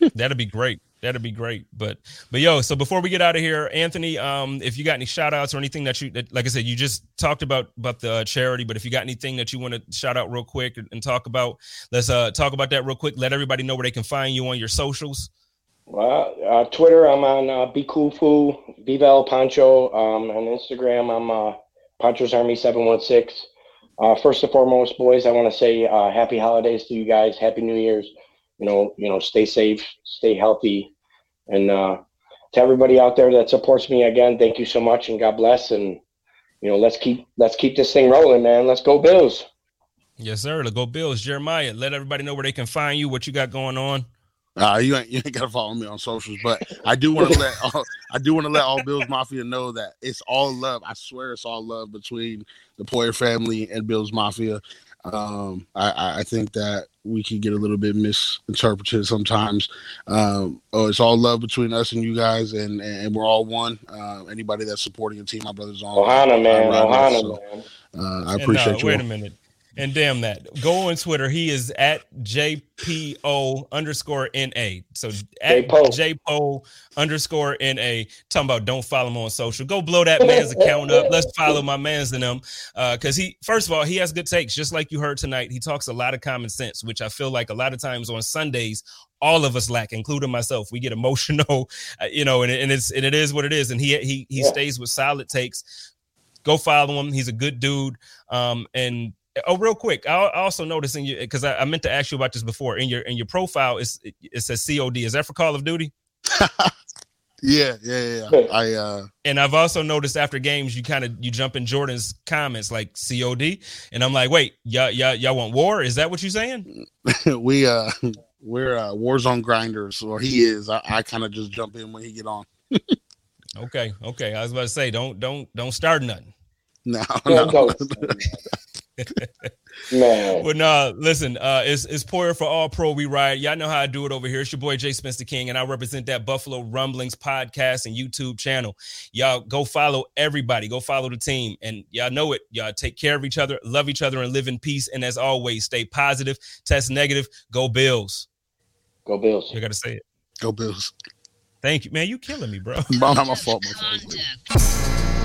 C: That'd be great. that'd be great. But but yo, so before we get out of here, Anthony, um, if you got any shout outs or anything that you that, like I said, you just talked about about the uh, charity, but if you got anything that you want to shout out real quick and, and talk about, let's uh talk about that real quick. Let everybody know where they can find you on your socials.
E: Well, uh, Twitter, I'm on uh, Be Cool Viva Pancho. Um, on Instagram, I'm uh, Pancho's Army 716. Uh, first and foremost, boys, I want to say uh, happy holidays to you guys. Happy New Year's. You know, you know, stay safe, stay healthy, and uh, to everybody out there that supports me again, thank you so much, and God bless. And you know, let's keep let's keep this thing rolling, man. Let's go Bills.
C: Yes, sir. Let's go Bills. Jeramiah, let everybody know where they can find you, what you got going on.
D: Uh, you ain't you ain't gotta follow me on socials, but I do want to let all, I do want to let all Bills Mafia know that it's all love. I swear it's all love between the Poyer family and Bills Mafia. Um, I, I think that we can get a little bit misinterpreted sometimes. Um, oh, it's all love between us and you guys, and and we're all one. Uh, anybody that's supporting a team, my brothers on.
E: Ohana, man, Ohana, so, man.
D: Uh, I appreciate and, uh, you.
C: Wait a minute. And damn that. Go on Twitter. He is at JPO underscore NA. So at JPO underscore NA. Talking about don't follow him on social. Go blow that man's account up. Let's follow my man's in them. Uh, cause he first of all, he has good takes, just like you heard tonight. He talks a lot of common sense, which I feel like a lot of times on Sundays, all of us lack, including myself. We get emotional, uh, you know, and, and it's and it is what it is. And he he he yeah. stays with solid takes. Go follow him. He's a good dude. Um, and Oh, real quick. I also noticed in you because I, I, meant to ask you about this before. In your in your profile, it's, it says COD. Is that for Call of Duty?
D: yeah, yeah, yeah. I uh
C: and I've also noticed after games you kind of you jump in Jordan's comments like COD, and I'm like, wait, y'all y'all, y'all want war? Is that what you're saying?
D: we uh we're uh Warzone grinders, or he is. I, I kind of just jump in when he get on.
C: okay, okay. I was about to say, don't don't don't start nothing.
D: No, no.
E: Man.
C: Well, no, listen, uh, it's, it's Poyer for All Pro We Ride. Y'all know how I do it over here. It's your boy Jay Spencer King, and I represent that Buffalo Rumblings podcast and YouTube channel. Y'all go follow everybody. Go follow the team. And y'all know it. Y'all take care of each other, love each other, and live in peace. And as always, stay positive, test negative. Go Bills.
E: Go Bills.
C: You got to say it.
D: Go Bills.
C: Thank you, man. You killing me, bro.
D: not my fault. My fault.